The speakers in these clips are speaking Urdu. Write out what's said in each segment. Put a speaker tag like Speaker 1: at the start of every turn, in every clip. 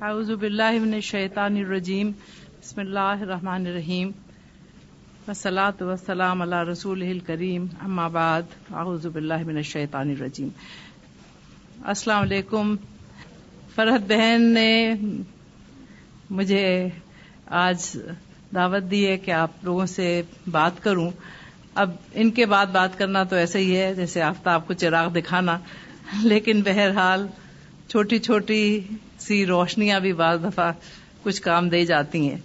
Speaker 1: اعوذ باللہ من الشیطان الرجیم، بسم اللہ الرحمن الرحیم، والصلاة والسلام علی رسول الکریم، اما بعد، اعوذ باللہ من الشیطان الرجیم۔ السلام علیکم۔ فرحت بہن نے مجھے آج دعوت دی ہے کہ آپ لوگوں سے بات کروں۔ اب ان کے بعد بات کرنا تو ایسے ہی ہے جیسے آفتاب کو چراغ دکھانا، لیکن بہرحال چھوٹی چھوٹی سی روشنیاں بھی بعض دفعہ کچھ کام دے جاتی ہیں۔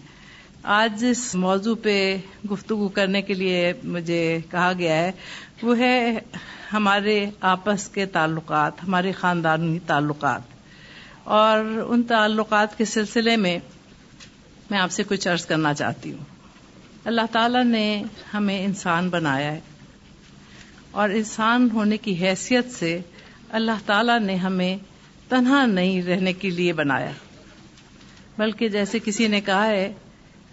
Speaker 1: آج اس موضوع پہ گفتگو کرنے کے لیے مجھے کہا گیا ہے، وہ ہے ہمارے آپس کے تعلقات، ہمارے خاندانی تعلقات۔ اور ان تعلقات کے سلسلے میں میں آپ سے کچھ عرض کرنا چاہتی ہوں۔ اللہ تعالی نے ہمیں انسان بنایا ہے۔ اور انسان ہونے کی حیثیت سے اللہ تعالی نے ہمیں تنہا نہیں رہنے کے لیے بنایا۔ بلکہ جیسے کسی نے کہا ہے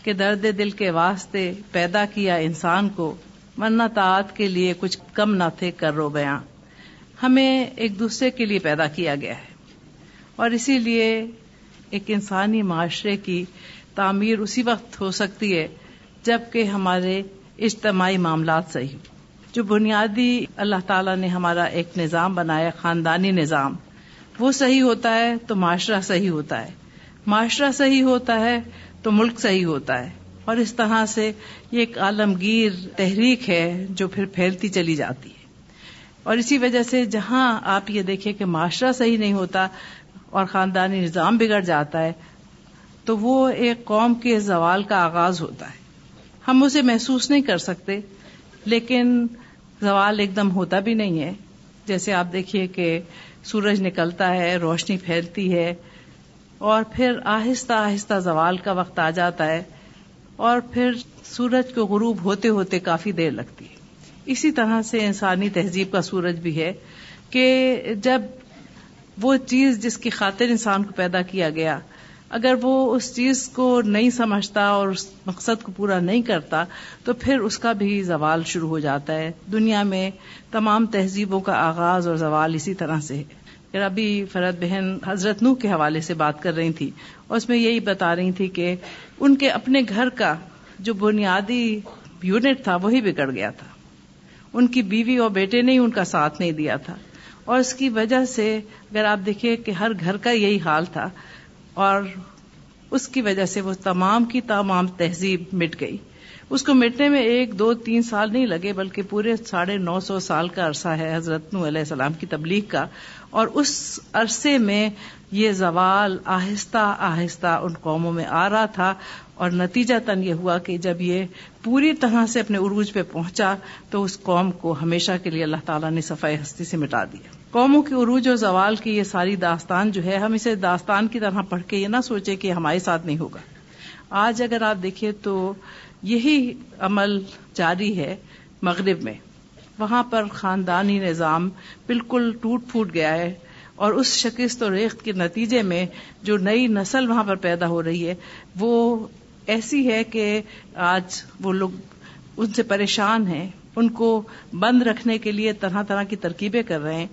Speaker 1: کہ درد دل کے واسطے پیدا کیا انسان کو، ورنہ تعت کے لیے کچھ کم نہ تھے کر رو بیاں۔ ہمیں ایک دوسرے کے لیے پیدا کیا گیا ہے۔ اور اسی لیے ایک انسانی معاشرے کی تعمیر اسی وقت ہو سکتی ہے جبکہ ہمارے اجتماعی معاملات صحیح جو بنیادی اللہ تعالیٰ نے ہمارا ایک نظام بنایا، خاندانی نظام۔ وہ صحیح ہوتا ہے تو معاشرہ صحیح ہوتا ہے۔ معاشرہ صحیح ہوتا ہے تو ملک صحیح ہوتا ہے۔ اور اس طرح سے یہ ایک عالمگیر تحریک ہے جو پھر پھیلتی چلی جاتی ہے۔ اور اسی وجہ سے جہاں آپ یہ دیکھیں کہ معاشرہ صحیح نہیں ہوتا اور خاندانی نظام بگڑ جاتا ہے، تو وہ ایک قوم کے زوال کا آغاز ہوتا ہے۔ ہم اسے محسوس نہیں کر سکتے، لیکن زوال ایک دم ہوتا بھی نہیں ہے۔ جیسے آپ دیکھیے کہ سورج نکلتا ہے، روشنی پھیلتی ہے اور پھر آہستہ آہستہ زوال کا وقت آ جاتا ہے اور پھر سورج کو غروب ہوتے ہوتے کافی دیر لگتی ہے۔ اسی طرح سے انسانی تہذیب کا سورج بھی ہے کہ جب وہ چیز جس کی خاطر انسان کو پیدا کیا گیا اگر وہ اس چیز کو نہیں سمجھتا اور اس مقصد کو پورا نہیں کرتا، تو پھر اس کا بھی زوال شروع ہو جاتا ہے۔ دنیا میں تمام تہذیبوں کا آغاز اور زوال اسی طرح سے ہے۔ ابھی فرد بہن حضرت نو کے حوالے سے بات کر رہی تھی اور اس میں یہی بتا رہی تھی کہ ان کے اپنے گھر کا جو بنیادی یونٹ تھا، وہی بگڑ گیا تھا۔ ان کی بیوی اور بیٹے نے ہی ان کا ساتھ نہیں دیا تھا۔ اور اس کی وجہ سے اگر آپ دیکھیں کہ ہر گھر کا یہی حال تھا۔ اور اس کی وجہ سے وہ تمام کی تمام تہذیب مٹ گئی۔ اس کو مٹنے میں ایک، دو، تین سال نہیں لگے، بلکہ پورے ساڑھے نو سو سال کا عرصہ ہے حضرت نو علیہ السلام کی تبلیغ کا۔ اور اس عرصے میں یہ زوال آہستہ آہستہ ان قوموں میں آ رہا تھا۔ اور نتیجہ تن یہ ہوا کہ جب یہ پوری طرح سے اپنے عروج پہ پہنچا تو اس قوم کو ہمیشہ کے لیے اللہ تعالیٰ نے صفائی ہستی سے مٹا دیا۔ قوموں کے عروج و زوال کی یہ ساری داستان جو ہے، ہم اسے داستان کی طرح پڑھ کے یہ نہ سوچے کہ ہمارے ساتھ نہیں ہوگا۔ آج اگر آپ دیکھیں تو یہی عمل جاری ہے مغرب میں۔ وہاں پر خاندانی نظام بالکل ٹوٹ پھوٹ گیا ہے اور اس شکست و ریخت کے نتیجے میں جو نئی نسل وہاں پر پیدا ہو رہی ہے، وہ ایسی ہے کہ آج وہ لوگ ان سے پریشان ہیں، ان کو بند رکھنے کے لیے طرح طرح کی ترکیبیں کر رہے ہیں۔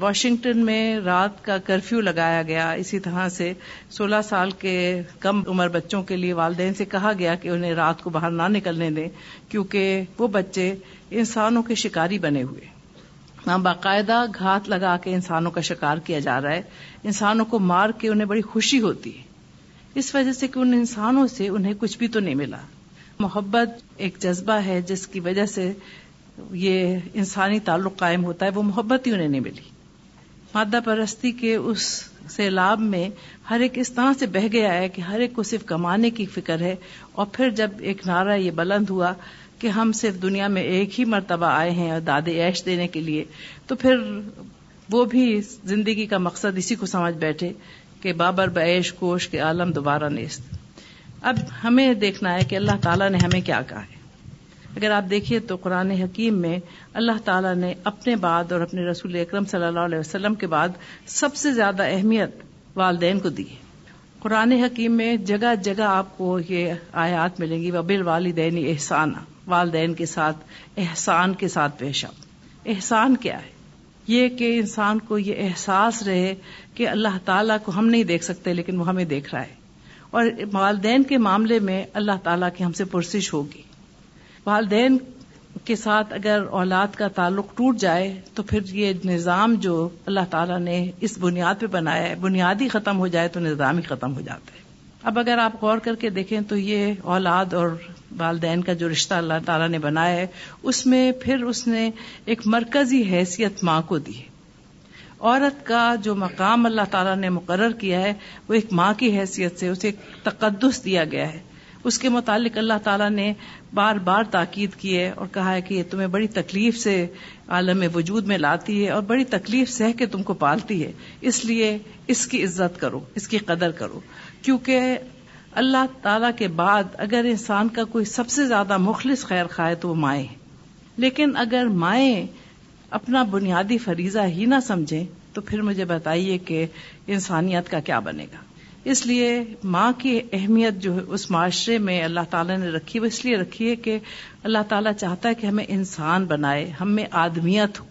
Speaker 1: واشنگٹن میں رات کا کرفیو لگایا گیا۔ اسی طرح سے سولہ سال کے کم عمر بچوں کے لیے والدین سے کہا گیا کہ انہیں رات کو باہر نہ نکلنے دیں، کیونکہ وہ بچے انسانوں کے شکاری بنے ہوئے۔ وہاں باقاعدہ گھات لگا کے انسانوں کا شکار کیا جا رہا ہے۔ انسانوں کو مار کے انہیں بڑی خوشی ہوتی ہے۔ اس وجہ سے کہ ان انسانوں سے انہیں کچھ بھی تو نہیں ملا۔ محبت ایک جذبہ ہے، جس کی وجہ سے یہ انسانی تعلق قائم ہوتا ہے، وہ محبت ہی انہیں نہیں ملی۔ مادہ پرستی کے اس سیلاب میں ہر ایک اس طرح سے بہ گیا ہے کہ ہر ایک کو صرف کمانے کی فکر ہے اور پھر جب ایک نعرہ یہ بلند ہوا کہ ہم صرف دنیا میں ایک ہی مرتبہ آئے ہیں اور دادے عیش دینے کے لیے، تو پھر وہ بھی زندگی کا مقصد اسی کو سمجھ بیٹھے کہ بابر بیش کوش کے عالم دوبارہ نیست۔ اب ہمیں دیکھنا ہے کہ اللہ تعالیٰ نے ہمیں کیا کہا ہے۔ اگر آپ دیکھیے تو قرآن حکیم میں اللہ تعالیٰ نے اپنے بعد اور اپنے رسول اکرم صلی اللہ علیہ وسلم کے بعد سب سے زیادہ اہمیت والدین کو دی ہے۔ قرآن حکیم میں جگہ جگہ آپ کو یہ آیات ملیں گی وبل والدین احسان والدین کے ساتھ، احسان کے ساتھ پیش آؤ۔ احسان کیا ہے؟ یہ کہ انسان کو یہ احساس رہے کہ اللہ تعالیٰ کو ہم نہیں دیکھ سکتے لیکن وہ ہمیں دیکھ رہا ہے۔ اور والدین کے معاملے میں اللہ تعالیٰ کی ہم سے پرسش ہوگی۔ والدین کے ساتھ اگر اولاد کا تعلق ٹوٹ جائے تو پھر یہ نظام جو اللہ تعالیٰ نے اس بنیاد پہ بنایا ہے، بنیادی ختم ہو جائے تو نظام ہی ختم ہو جاتا ہے۔ اب اگر آپ غور کر کے دیکھیں تو یہ اولاد اور والدین کا جو رشتہ اللہ تعالیٰ نے بنایا ہے، اس میں پھر اس نے ایک مرکزی حیثیت ماں کو دی۔ ہے عورت کا جو مقام اللہ تعالیٰ نے مقرر کیا ہے، وہ ایک ماں کی حیثیت سے، اسے ایک تقدس دیا گیا ہے۔ اس کے متعلق اللہ تعالیٰ نے بار بار تاکید کی ہے اور کہا ہے کہ یہ تمہیں بڑی تکلیف سے عالم وجود میں لاتی ہے اور بڑی تکلیف سہ کے تم کو پالتی ہے۔ اس لیے اس کی عزت کرو، اس کی قدر کرو۔ کیونکہ اللہ تعالی کے بعد اگر انسان کا کوئی سب سے زیادہ مخلص خیر خواہ تو وہ مائیں لیکن اگر مائیں اپنا بنیادی فریضہ ہی نہ سمجھیں تو پھر مجھے بتائیے کہ انسانیت کا کیا بنے گا۔ اس لیے ماں کی اہمیت جو اس معاشرے میں اللہ تعالیٰ نے رکھی وہ اس لیے رکھی ہے کہ اللہ تعالیٰ چاہتا ہے کہ ہمیں انسان بنائے، ہم میں آدمیت ہو۔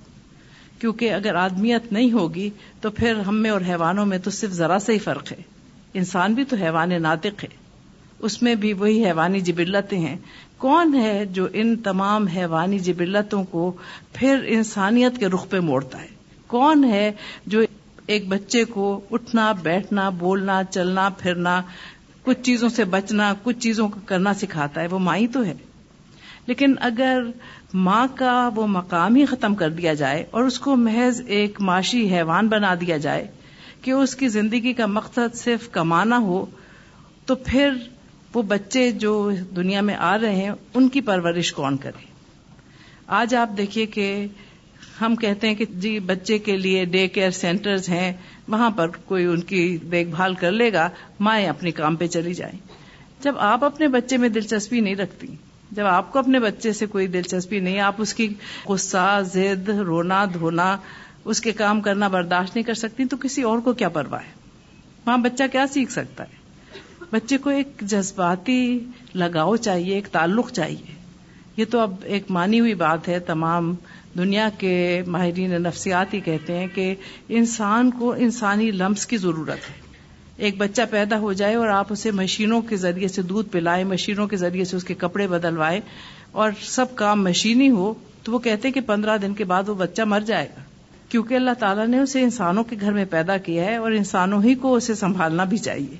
Speaker 1: کیونکہ اگر آدمیت نہیں ہوگی تو پھر ہم میں اور حیوانوں میں تو صرف ذرا سے ہی فرق ہے۔ انسان بھی تو حیوان ناطق ہے۔ اس میں بھی وہی حیوانی جبلتیں ہیں۔ کون ہے جو ان تمام حیوانی جبلتوں کو پھر انسانیت کے رخ پہ موڑتا ہے؟ کون ہے جو ایک بچے کو اٹھنا، بیٹھنا، بولنا، چلنا، پھرنا، کچھ چیزوں سے بچنا، کچھ چیزوں کو کرنا سکھاتا ہے، وہ ماں ہی تو ہے۔ لیکن اگر ماں کا وہ مقام ہی ختم کر دیا جائے اور اس کو محض ایک معاشی حیوان بنا دیا جائے کہ اس کی زندگی کا مقصد صرف کمانا ہو، تو پھر وہ بچے جو دنیا میں آ رہے ہیں، ان کی پرورش کون کرے؟ آج آپ دیکھیے کہ ہم کہتے ہیں کہ جی بچے کے لیے ڈے کیئر سینٹرز ہیں، وہاں پر کوئی ان کی دیکھ بھال کر لے گا، مائیں اپنے کام پہ چلی جائیں۔ جب آپ اپنے بچے میں دلچسپی نہیں رکھتی، جب آپ کو اپنے بچے سے کوئی دلچسپی نہیں، آپ اس کی غصہ زد رونا، دھونا، اس کے کام کرنا برداشت نہیں کر سکتی، تو کسی اور کو کیا پرواہ ہے؟ وہاں بچہ کیا سیکھ سکتا ہے؟ بچے کو ایک جذباتی لگاؤ چاہیے، ایک تعلق چاہیے۔ یہ تو اب ایک مانی ہوئی بات ہے، تمام دنیا کے ماہرین نفسیات ہی کہتے ہیں کہ انسان کو انسانی لمس کی ضرورت ہے۔ ایک بچہ پیدا ہو جائے اور آپ اسے مشینوں کے ذریعے سے دودھ پلائیں مشینوں کے ذریعے سے اس کے کپڑے بدلوائے اور سب کام مشینی ہو، تو وہ کہتے کہ پندرہ دن کے بعد وہ بچہ مر جائے گا۔ کیونکہ اللہ تعالیٰ نے اسے انسانوں کے گھر میں پیدا کیا ہے اور انسانوں ہی کو اسے سنبھالنا بھی چاہیے۔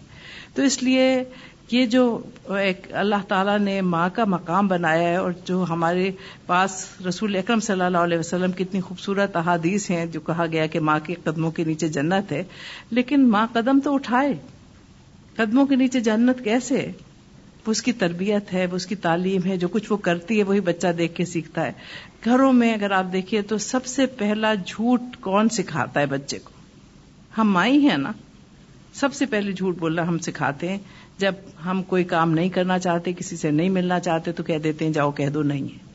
Speaker 1: تو اس لیے یہ جو ایک اللہ تعالیٰ نے ماں کا مقام بنایا ہے اور جو ہمارے پاس رسول اکرم صلی اللہ علیہ وسلم کی اتنی خوبصورت احادیث ہیں جو کہا گیا کہ ماں کے قدموں کے نیچے جنت ہے، لیکن ماں قدم تو اٹھائے۔ قدموں کے نیچے جنت کیسے؟ وہ اس کی تربیت ہے، وہ اس کی تعلیم ہے، جو کچھ وہ کرتی ہے وہی بچہ دیکھ کے سیکھتا ہے۔ گھروں میں اگر آپ دیکھیے تو سب سے پہلا جھوٹ کون سکھاتا ہے بچے کو؟ ہم مائی ہیں نا۔ سب سے پہلے جھوٹ بولنا ہم سکھاتے ہیں۔ جب ہم کوئی کام نہیں کرنا چاہتے، کسی سے نہیں ملنا چاہتے، تو کہہ دیتے ہیں، جاؤ کہہ دو، نہیں ہے۔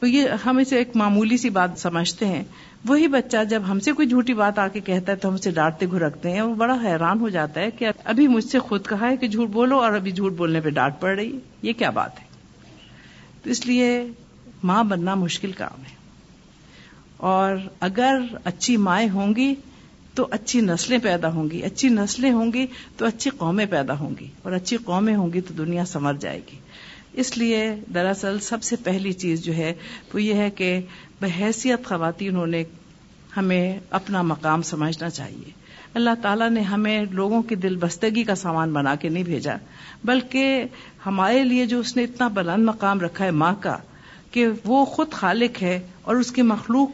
Speaker 1: تو یہ ہم اسے ایک معمولی سی بات سمجھتے ہیں۔ وہی بچہ جب ہم سے کوئی جھوٹی بات آ کے کہتا ہے تو ہم اسے ڈانٹتے، گھرکتے ہیں۔ وہ بڑا حیران ہو جاتا ہے کہ ابھی مجھ سے خود کہا ہے کہ جھوٹ بولو اور ابھی جھوٹ بولنے پہ ڈانٹ پڑ رہی ہے۔ یہ کیا بات ہے؟ تو اس لیے ماں بننا مشکل کام ہے۔ اور اگر اچھی مائیں ہوں گی تو اچھی نسلیں پیدا ہوں گی۔ اچھی نسلیں ہوں گی تو اچھی قومیں پیدا ہوں گی۔ اور اچھی قومیں ہوں گی تو دنیا سنور جائے گی۔ اس لیے دراصل سب سے پہلی چیز جو ہے وہ یہ ہے کہ بحیثیت خواتین ہونے ہمیں اپنا مقام سمجھنا چاہیے۔ اللہ تعالیٰ نے ہمیں لوگوں کی دل بستگی کا سامان بنا کے نہیں بھیجا، بلکہ ہمارے لیے جو اس نے اتنا بلند مقام رکھا ہے ماں کا کہ وہ خود خالق ہے اور اس کی مخلوق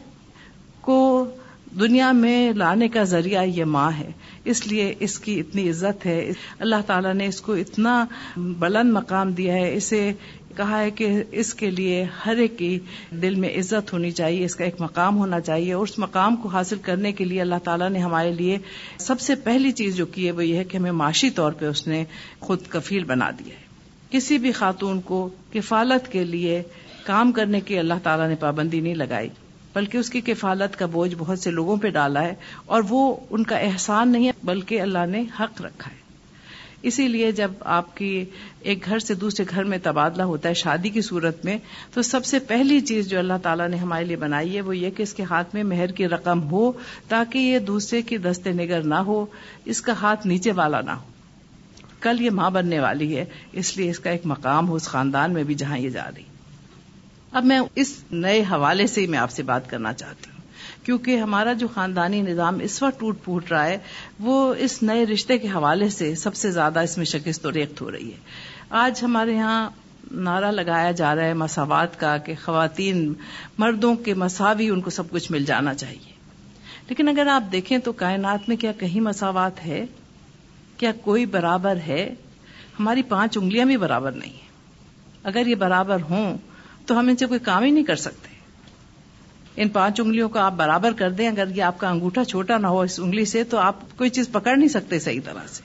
Speaker 1: کو دنیا میں لانے کا ذریعہ یہ ماں ہے۔ اس لیے اس کی اتنی عزت ہے۔ اللہ تعالیٰ نے اس کو اتنا بلند مقام دیا ہے۔ اسے کہا ہے کہ اس کے لیے ہر ایک کی دل میں عزت ہونی چاہیے۔ اس کا ایک مقام ہونا چاہیے۔ اور اس مقام کو حاصل کرنے کے لیے اللہ تعالیٰ نے ہمارے لیے سب سے پہلی چیز جو کی ہے وہ یہ ہے کہ ہمیں معاشی طور پہ اس نے خود کفیل بنا دیا ہے۔ کسی بھی خاتون کو کفالت کے لیے کام کرنے کی اللہ تعالیٰ نے پابندی نہیں لگائی۔ بلکہ اس کی کفالت کا بوجھ بہت سے لوگوں پہ ڈالا ہے اور وہ ان کا احسان نہیں ہے، بلکہ اللہ نے حق رکھا ہے۔ اسی لیے جب آپ کی ایک گھر سے دوسرے گھر میں تبادلہ ہوتا ہے شادی کی صورت میں، تو سب سے پہلی چیز جو اللہ تعالیٰ نے ہمارے لیے بنائی ہے، وہ یہ کہ اس کے ہاتھ میں مہر کی رقم ہو تاکہ یہ دوسرے کی دستے نگر نہ ہو، اس کا ہاتھ نیچے والا نہ ہو۔ کل یہ ماں بننے والی ہے، اس لیے اس کا ایک مقام ہو اس خاندان میں بھی جہاں یہ جا رہی۔ اب میں اس نئے حوالے سے ہی میں آپ سے بات کرنا چاہتی ہوں، کیونکہ ہمارا جو خاندانی نظام اس وقت ٹوٹ پھوٹ رہا ہے، وہ اس نئے رشتے کے حوالے سے سب سے زیادہ اس میں شکست و ریخت ہو رہی ہے۔ آج ہمارے یہاں نعرہ لگایا جا رہا ہے مساوات کا کہ خواتین مردوں کے مساوی ان کو سب کچھ مل جانا چاہیے۔ لیکن اگر آپ دیکھیں تو کائنات میں کیا کہیں مساوات ہے؟ کیا کوئی برابر ہے؟ ہماری پانچ انگلیاں بھی برابر نہیں ہیں۔ اگر یہ برابر ہوں تو ہم ان سے کوئی کام ہی نہیں کر سکتے۔ ان پانچ انگلیوں کو آپ برابر کر دیں، اگر یہ آپ کا انگوٹھا چھوٹا نہ ہو اس انگلی سے، تو آپ کوئی چیز پکڑ نہیں سکتے صحیح طرح سے۔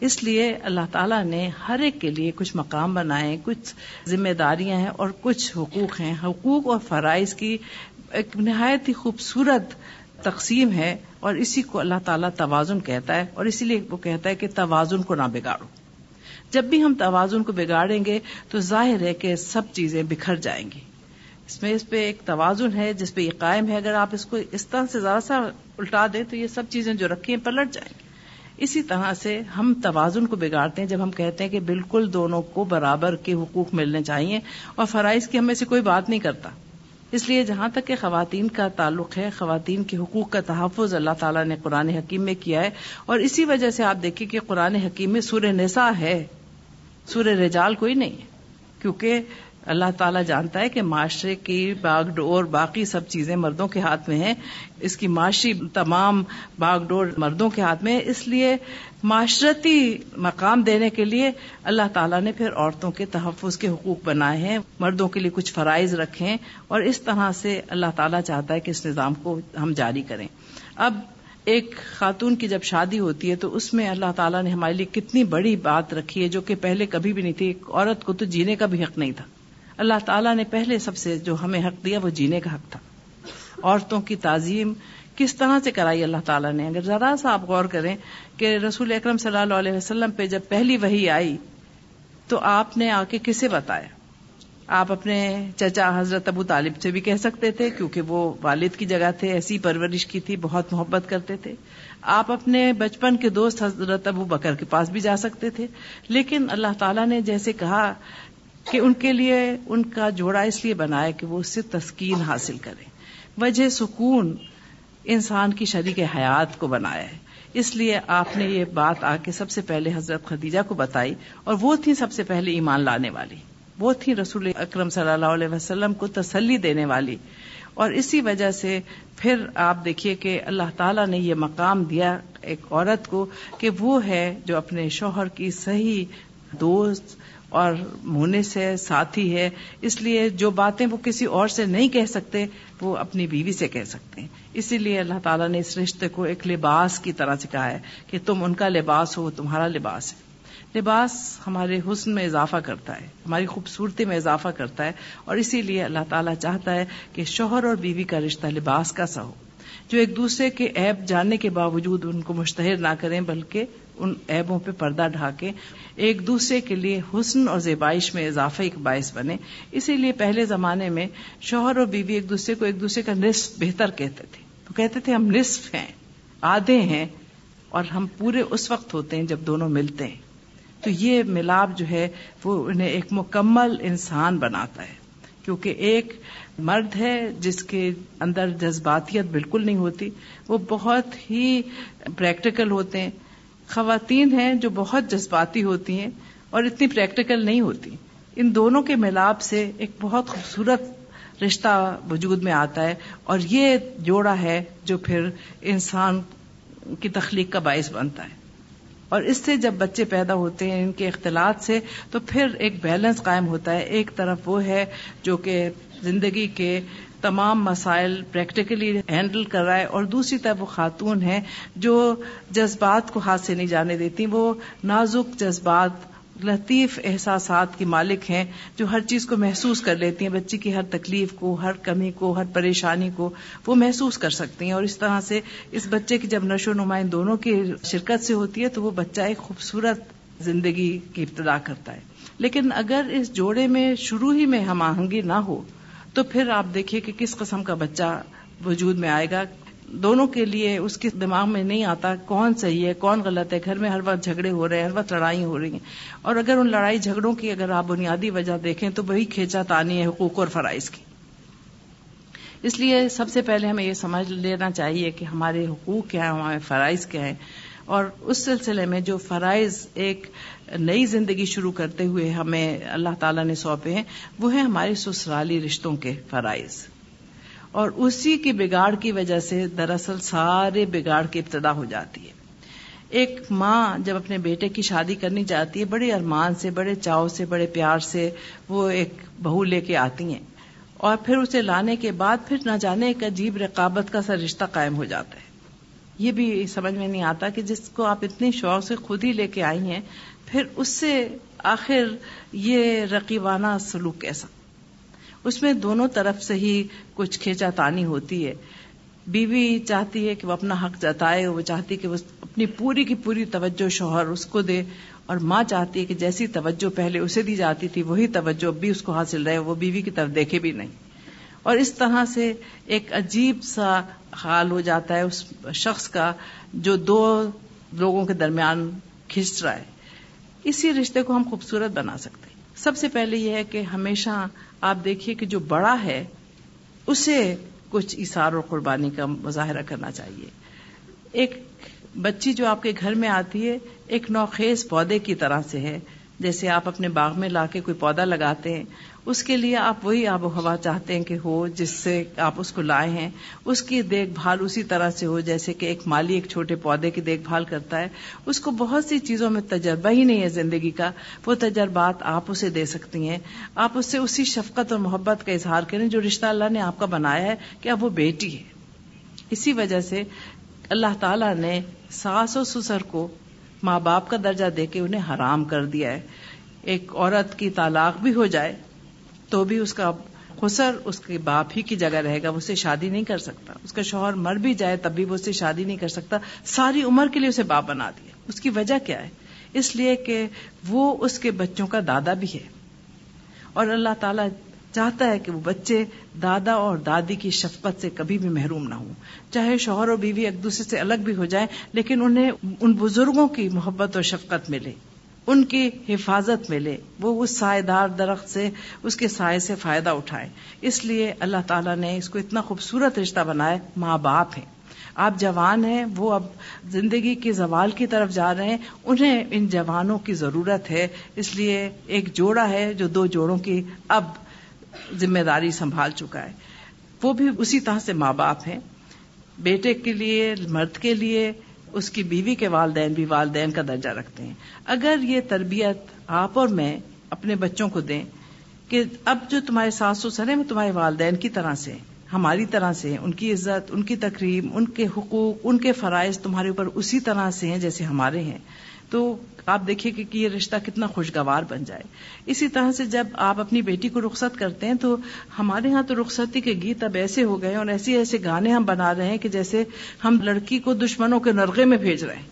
Speaker 1: اس لیے اللہ تعالیٰ نے ہر ایک کے لیے کچھ مقام بنائے، کچھ ذمہ داریاں ہیں اور کچھ حقوق ہیں۔ حقوق اور فرائض کی ایک نہایت ہی خوبصورت تقسیم ہے اور اسی کو اللہ تعالیٰ توازن کہتا ہے اور اسی لیے وہ کہتا ہے کہ توازن کو نہ بگاڑو۔ جب بھی ہم توازن کو بگاڑیں گے تو ظاہر ہے کہ سب چیزیں بکھر جائیں گی۔ اس میں اس پہ ایک توازن ہے جس پہ یہ قائم ہے۔ اگر آپ اس کو اس طرح سے ذرا سا الٹا دیں تو یہ سب چیزیں جو رکھی ہیں پلٹ جائیں گی۔ اسی طرح سے ہم توازن کو بگاڑتے ہیں جب ہم کہتے ہیں کہ بالکل دونوں کو برابر کے حقوق ملنے چاہیے اور فرائض کی ہمیں سے کوئی بات نہیں کرتا۔ اس لیے جہاں تک کہ خواتین کا تعلق ہے، خواتین کے حقوق کا تحفظ اللہ تعالیٰ نے قرآن حکیم میں کیا ہے۔ اور اسی وجہ سے آپ دیکھیں کہ قرآن حکیم میں سورہ نساء ہے۔ سورہ رجال کوئی نہیں ہے، کیونکہ اللہ تعالیٰ جانتا ہے کہ معاشرے کی باغ ڈور باقی سب چیزیں مردوں کے ہاتھ میں ہیں، اس کی معاشی تمام باغ ڈور مردوں کے ہاتھ میں ہے اس لیے معاشرتی مقام دینے کے لیے اللہ تعالیٰ نے پھر عورتوں کے تحفظ کے حقوق بنائے ہیں، مردوں کے لیے کچھ فرائض رکھیں اور اس طرح سے اللہ تعالیٰ چاہتا ہے کہ اس نظام کو ہم جاری کریں۔ اب ایک خاتون کی جب شادی ہوتی ہے تو اس میں اللہ تعالیٰ نے ہمارے لیے کتنی بڑی بات رکھی ہے جو کہ پہلے کبھی بھی نہیں تھی۔ ایک عورت کو تو جینے کا بھی حق نہیں تھا۔ اللہ تعالیٰ نے پہلے سب سے جو ہمیں حق دیا وہ جینے کا حق تھا۔ عورتوں کی تعظیم کس طرح سے کرائی اللہ تعالیٰ نے؟ اگر ذرا سا آپ غور کریں کہ رسول اکرم صلی اللہ علیہ وسلم پہ جب پہلی وہی آئی تو آپ نے آ کے کسے بتایا؟ آپ اپنے چچا حضرت ابو طالب سے بھی کہہ سکتے تھے، کیونکہ وہ والد کی جگہ تھے، ایسی پرورش کی تھی، بہت محبت کرتے تھے۔ آپ اپنے بچپن کے دوست حضرت ابو بکر کے پاس بھی جا سکتے تھے، لیکن اللہ تعالیٰ نے جیسے کہا کہ ان کے لیے ان کا جوڑا اس لیے بنایا کہ وہ اس سے تسکین حاصل کریں۔ وجہ سکون انسان کی شریک حیات کو بنایا ہے۔ اس لیے آپ نے یہ بات آ کے سب سے پہلے حضرت خدیجہ کو بتائی اور وہ تھی سب سے پہلے ایمان لانے والی۔ وہ تھی رسول اکرم صلی اللہ علیہ وسلم کو تسلی دینے والی۔ اور اسی وجہ سے پھر آپ دیکھیے کہ اللہ تعالیٰ نے یہ مقام دیا ایک عورت کو کہ وہ ہے جو اپنے شوہر کی صحیح دوست اور منہ سے ساتھی ہے۔ اس لیے جو باتیں وہ کسی اور سے نہیں کہہ سکتے، وہ اپنی بیوی سے کہہ سکتے ہیں۔ اسی لیے اللہ تعالیٰ نے اس رشتے کو ایک لباس کی طرح سے کہا ہے کہ تم ان کا لباس ہو تمہارا لباس ہے۔ لباس ہمارے حسن میں اضافہ کرتا ہے، ہماری خوبصورتی میں اضافہ کرتا ہے اور اسی لیے اللہ تعالیٰ چاہتا ہے کہ شوہر اور بیوی کا رشتہ لباس کا سا ہو۔ جو ایک دوسرے کے عیب جاننے کے باوجود ان کو مشتہر نہ کریں، بلکہ ان عیبوں پہ پردہ ڈھاکے ایک دوسرے کے لیے حسن اور زیبائش میں اضافہ ایک باعث بنے۔ اسی لیے پہلے زمانے میں شوہر اور بیوی ایک دوسرے کو ایک دوسرے کا نصف بہتر کہتے تھے۔ تو کہتے تھے ہم نصف ہیں، آدھے ہیں اور ہم پورے اس وقت ہوتے ہیں جب دونوں ملتے ہیں۔ تو یہ ملاپ جو ہے وہ انہیں ایک مکمل انسان بناتا ہے، کیونکہ ایک مرد ہے جس کے اندر جذباتیت بالکل نہیں ہوتی، وہ بہت ہی پریکٹیکل ہوتے ہیں۔ خواتین ہیں جو بہت جذباتی ہوتی ہیں اور اتنی پریکٹیکل نہیں ہوتی۔ ان دونوں کے ملاپ سے ایک بہت خوبصورت رشتہ وجود میں آتا ہے اور یہ جوڑا ہے جو پھر انسان کی تخلیق کا باعث بنتا ہے۔ اور اس سے جب بچے پیدا ہوتے ہیں ان کے اختلاط سے، تو پھر ایک بیلنس قائم ہوتا ہے۔ ایک طرف وہ ہے جو کہ زندگی کے تمام مسائل پریکٹیکلی ہینڈل کر رہا ہے، اور دوسری طرف وہ خاتون ہیں جو جذبات کو ہاتھ سے نہیں جانے دیتی، وہ نازک جذبات لطیف احساسات کی مالک ہیں جو ہر چیز کو محسوس کر لیتی ہیں، بچی کی ہر تکلیف کو، ہر کمی کو، ہر پریشانی کو وہ محسوس کر سکتی ہیں۔ اور اس طرح سے اس بچے کی جب نشو نما ان دونوں کی شرکت سے ہوتی ہے تو وہ بچہ ایک خوبصورت زندگی کی ابتدا کرتا ہے۔ لیکن اگر اس جوڑے میں شروع ہی میں ہم آہنگی نہ ہو تو پھر آپ دیکھیے کہ کس قسم کا بچہ وجود میں آئے گا۔ دونوں کے لیے اس کے دماغ میں نہیں آتا کون صحیح ہے، کون غلط ہے، گھر میں ہر وقت جھگڑے ہو رہے ہیں، ہر وقت لڑائی ہو رہی ہیں۔ اور اگر ان لڑائی جھگڑوں کی اگر آپ بنیادی وجہ دیکھیں تو وہی کھینچا تانی ہے حقوق اور فرائض کی۔ اس لیے سب سے پہلے ہمیں یہ سمجھ لینا چاہیے کہ ہمارے حقوق کیا ہیں، ہمارے فرائض کیا ہیں۔ اور اس سلسلے میں جو فرائض ایک نئی زندگی شروع کرتے ہوئے ہمیں اللہ تعالیٰ نے سونپے ہیں، وہ ہیں ہمارے سسرالی رشتوں کے فرائض۔ اور اسی کی بگاڑ کی وجہ سے دراصل سارے بگاڑ کی ابتدا ہو جاتی ہے۔ ایک ماں جب اپنے بیٹے کی شادی کرنی چاہتی ہے، بڑے ارمان سے، بڑے چاؤ سے، بڑے پیار سے وہ ایک بہو لے کے آتی ہیں۔ اور پھر اسے لانے کے بعد پھر نہ جانے ایک عجیب رقابت کا سا رشتہ قائم ہو جاتا ہے۔ یہ بھی سمجھ میں نہیں آتا کہ جس کو آپ اتنی شوق سے خود ہی لے کے آئی ہیں، پھر اس سے آخر یہ رقیبانہ سلوک کیسا؟ اس میں دونوں طرف سے ہی کچھ کھینچا تانی ہوتی ہے۔ بیوی چاہتی ہے کہ وہ اپنا حق جتائے، وہ چاہتی ہے کہ وہ اپنی پوری کی پوری توجہ شوہر اس کو دے۔ اور ماں چاہتی ہے کہ جیسی توجہ پہلے اسے دی جاتی تھی، وہی توجہ اب بھی اس کو حاصل رہے، وہ بیوی کی طرف دیکھے بھی نہیں۔ اور اس طرح سے ایک عجیب سا حال ہو جاتا ہے اس شخص کا جو دو لوگوں کے درمیان کھنچ رہا ہے۔ اسی رشتے کو ہم خوبصورت بنا سکتے ہیں۔ سب سے پہلے یہ ہے کہ ہمیشہ آپ دیکھیے کہ جو بڑا ہے، اسے کچھ اشار اور قربانی کا مظاہرہ کرنا چاہیے۔ ایک بچی جو آپ کے گھر میں آتی ہے، ایک نوخیز پودے کی طرح سے ہے۔ جیسے آپ اپنے باغ میں لا کے کوئی پودا لگاتے ہیں اس کے لیے آپ وہی آب و ہوا چاہتے ہیں کہ ہو، جس سے آپ اس کو لائے ہیں۔ اس کی دیکھ بھال اسی طرح سے ہو، جیسے کہ ایک مالی، ایک چھوٹے پودے کی دیکھ بھال کرتا ہے۔ اس کو بہت سی چیزوں میں تجربہ ہی نہیں ہے زندگی کا۔ وہ تجربات آپ اسے دے سکتی ہیں۔ آپ اس سے اسی شفقت اور محبت کا اظہار کریں جو رشتہ اللہ نے آپ کا بنایا ہے کہ اب وہ بیٹی ہے۔ اسی وجہ سے اللہ تعالی نے ساس و سسر کو ماں باپ کا درجہ دے کے انہیں حرام کر دیا ہے۔ ایک عورت کی طلاق بھی ہو جائے تو بھی اس کا خسر، اس کے باپ ہی کی جگہ رہے گا، وہ اسے شادی نہیں کر سکتا۔ اس کا شوہر مر بھی جائے تب بھی وہ اسے شادی نہیں کر سکتا۔ ساری عمر کے لیے اسے باپ بنا دیا۔ اس کی وجہ کیا ہے؟ اس لیے کہ وہ اس کے بچوں کا دادا بھی ہے۔ اور اللہ تعالی چاہتا ہے کہ وہ بچے دادا اور دادی کی شفقت سے کبھی بھی محروم نہ ہوں۔ چاہے شوہر اور بیوی ایک دوسرے سے الگ بھی ہو جائیں، لیکن انہیں، ان بزرگوں کی محبت اور شفقت ملے۔ ان کی حفاظت ملے، وہ اس سائے دار درخت سے، اس کے سائے سے فائدہ اٹھائے۔ اس لیے اللہ تعالیٰ نے اس کو اتنا خوبصورت رشتہ بنایا، ماں باپ ہیں۔ آپ جوان ہیں، وہ اب زندگی کے زوال کی طرف جا رہے ہیں، انہیں ان جوانوں کی ضرورت ہے۔ اس لیے ایک جوڑا ہے جو دو جوڑوں کی اب ذمہ داری سنبھال چکا ہے۔ وہ بھی اسی طرح سے ماں باپ ہیں۔ بیٹے کے لیے، مرد کے لیے اس کی بیوی کے والدین بھی والدین کا درجہ رکھتے ہیں۔ اگر یہ تربیت آپ اور میں اپنے بچوں کو دیں کہ اب جو تمہارے ساس سسر ہیں، وہ تمہارے والدین کی طرح سے ہماری طرح سے ان کی عزت، ان کی تقریب ان کے حقوق، ان کے فرائض تمہارے اوپر اسی طرح سے ہیں جیسے ہمارے ہیں۔ تو آپ دیکھیے کہ یہ رشتہ کتنا خوشگوار بن جائے۔ اسی طرح سے جب آپ اپنی بیٹی کو رخصت کرتے ہیں تو ہمارے ہاں تو رخصتی کے گیت اب ایسے ہو گئے اور ایسے ایسے گانے ہم بنا رہے ہیں کہ جیسے ہم لڑکی کو دشمنوں کے نرغے میں بھیج رہے ہیں۔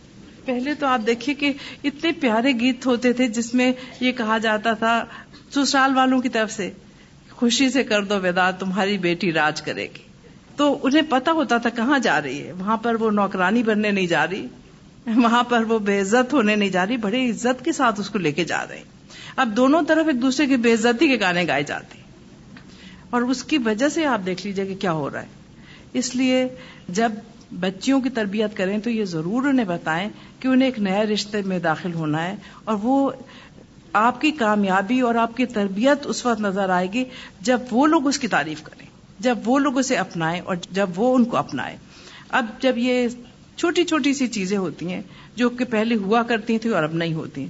Speaker 1: پہلے تو آپ دیکھیے کہ اتنے پیارے گیت ہوتے تھے جس میں یہ کہا جاتا تھا سسرال والوں کی طرف سے، خوشی سے کر دو ودا تمہاری بیٹی راج کرے گی۔ تو انہیں پتا ہوتا تھا کہاں جا رہی ہے، وہاں پر وہ نوکرانی بننے نہیں جا رہی۔ وہاں پر وہ بے عزت ہونے نہیں جا رہی بڑی عزت کے ساتھ اس کو لے کے جا رہے اب دونوں طرف ایک دوسرے کی بے عزتی کے گانے گائے جاتے اور اس کی وجہ سے آپ دیکھ لیجیے کہ کیا ہو رہا ہے۔ اس لیے جب بچیوں کی تربیت کریں تو یہ ضرور انہیں بتائیں کہ انہیں ایک نئے رشتے میں داخل ہونا ہے۔ اور وہ آپ کی کامیابی اور آپ کی تربیت اس وقت نظر آئے گی جب وہ لوگ اس کی تعریف کریں، جب وہ لوگ اسے اپنائیں اور جب وہ ان کو اپنائیں۔ اب جب یہ چھوٹی چھوٹی سی چیزیں ہوتی ہیں جو کہ پہلے ہوا کرتی تھیں اور اب نہیں ہوتی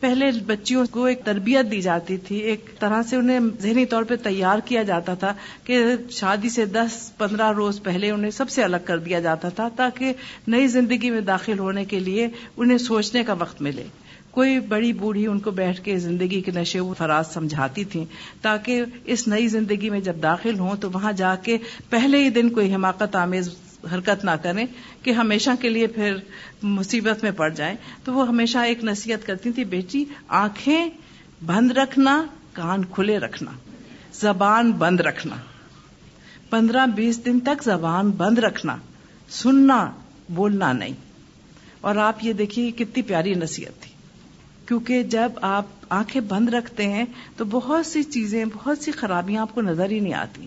Speaker 1: پہلے بچیوں کو ایک تربیت دی جاتی تھی، ایک طرح سے انہیں ذہنی طور پہ تیار کیا جاتا تھا کہ شادی سے دس پندرہ روز پہلے انہیں سب سے الگ کر دیا جاتا تھا تاکہ نئی زندگی میں داخل ہونے کے لیے انہیں سوچنے کا وقت ملے۔ کوئی بڑی بوڑھی ان کو بیٹھ کے زندگی کے نشے و فراز سمجھاتی تھیں تاکہ اس نئی زندگی میں جب داخل ہوں تو وہاں جا کے پہلے ہی دن کوئی حماقت آمیز حرکت نہ کریں کہ ہمیشہ کے لیے پھر مصیبت میں پڑ جائیں۔ تو وہ ہمیشہ ایک نصیحت کرتی تھی، بیٹی، آنکھیں بند رکھنا، کان کھلے رکھنا، زبان بند رکھنا۔ پندرہ بیس دن تک زبان بند رکھنا، سننا، بولنا نہیں۔ اور آپ یہ دیکھیے، کتنی پیاری نصیحت تھی۔ کیونکہ جب آپ آنکھیں بند رکھتے ہیں تو بہت سی چیزیں، بہت سی خرابیاں آپ کو نظر ہی نہیں آتی۔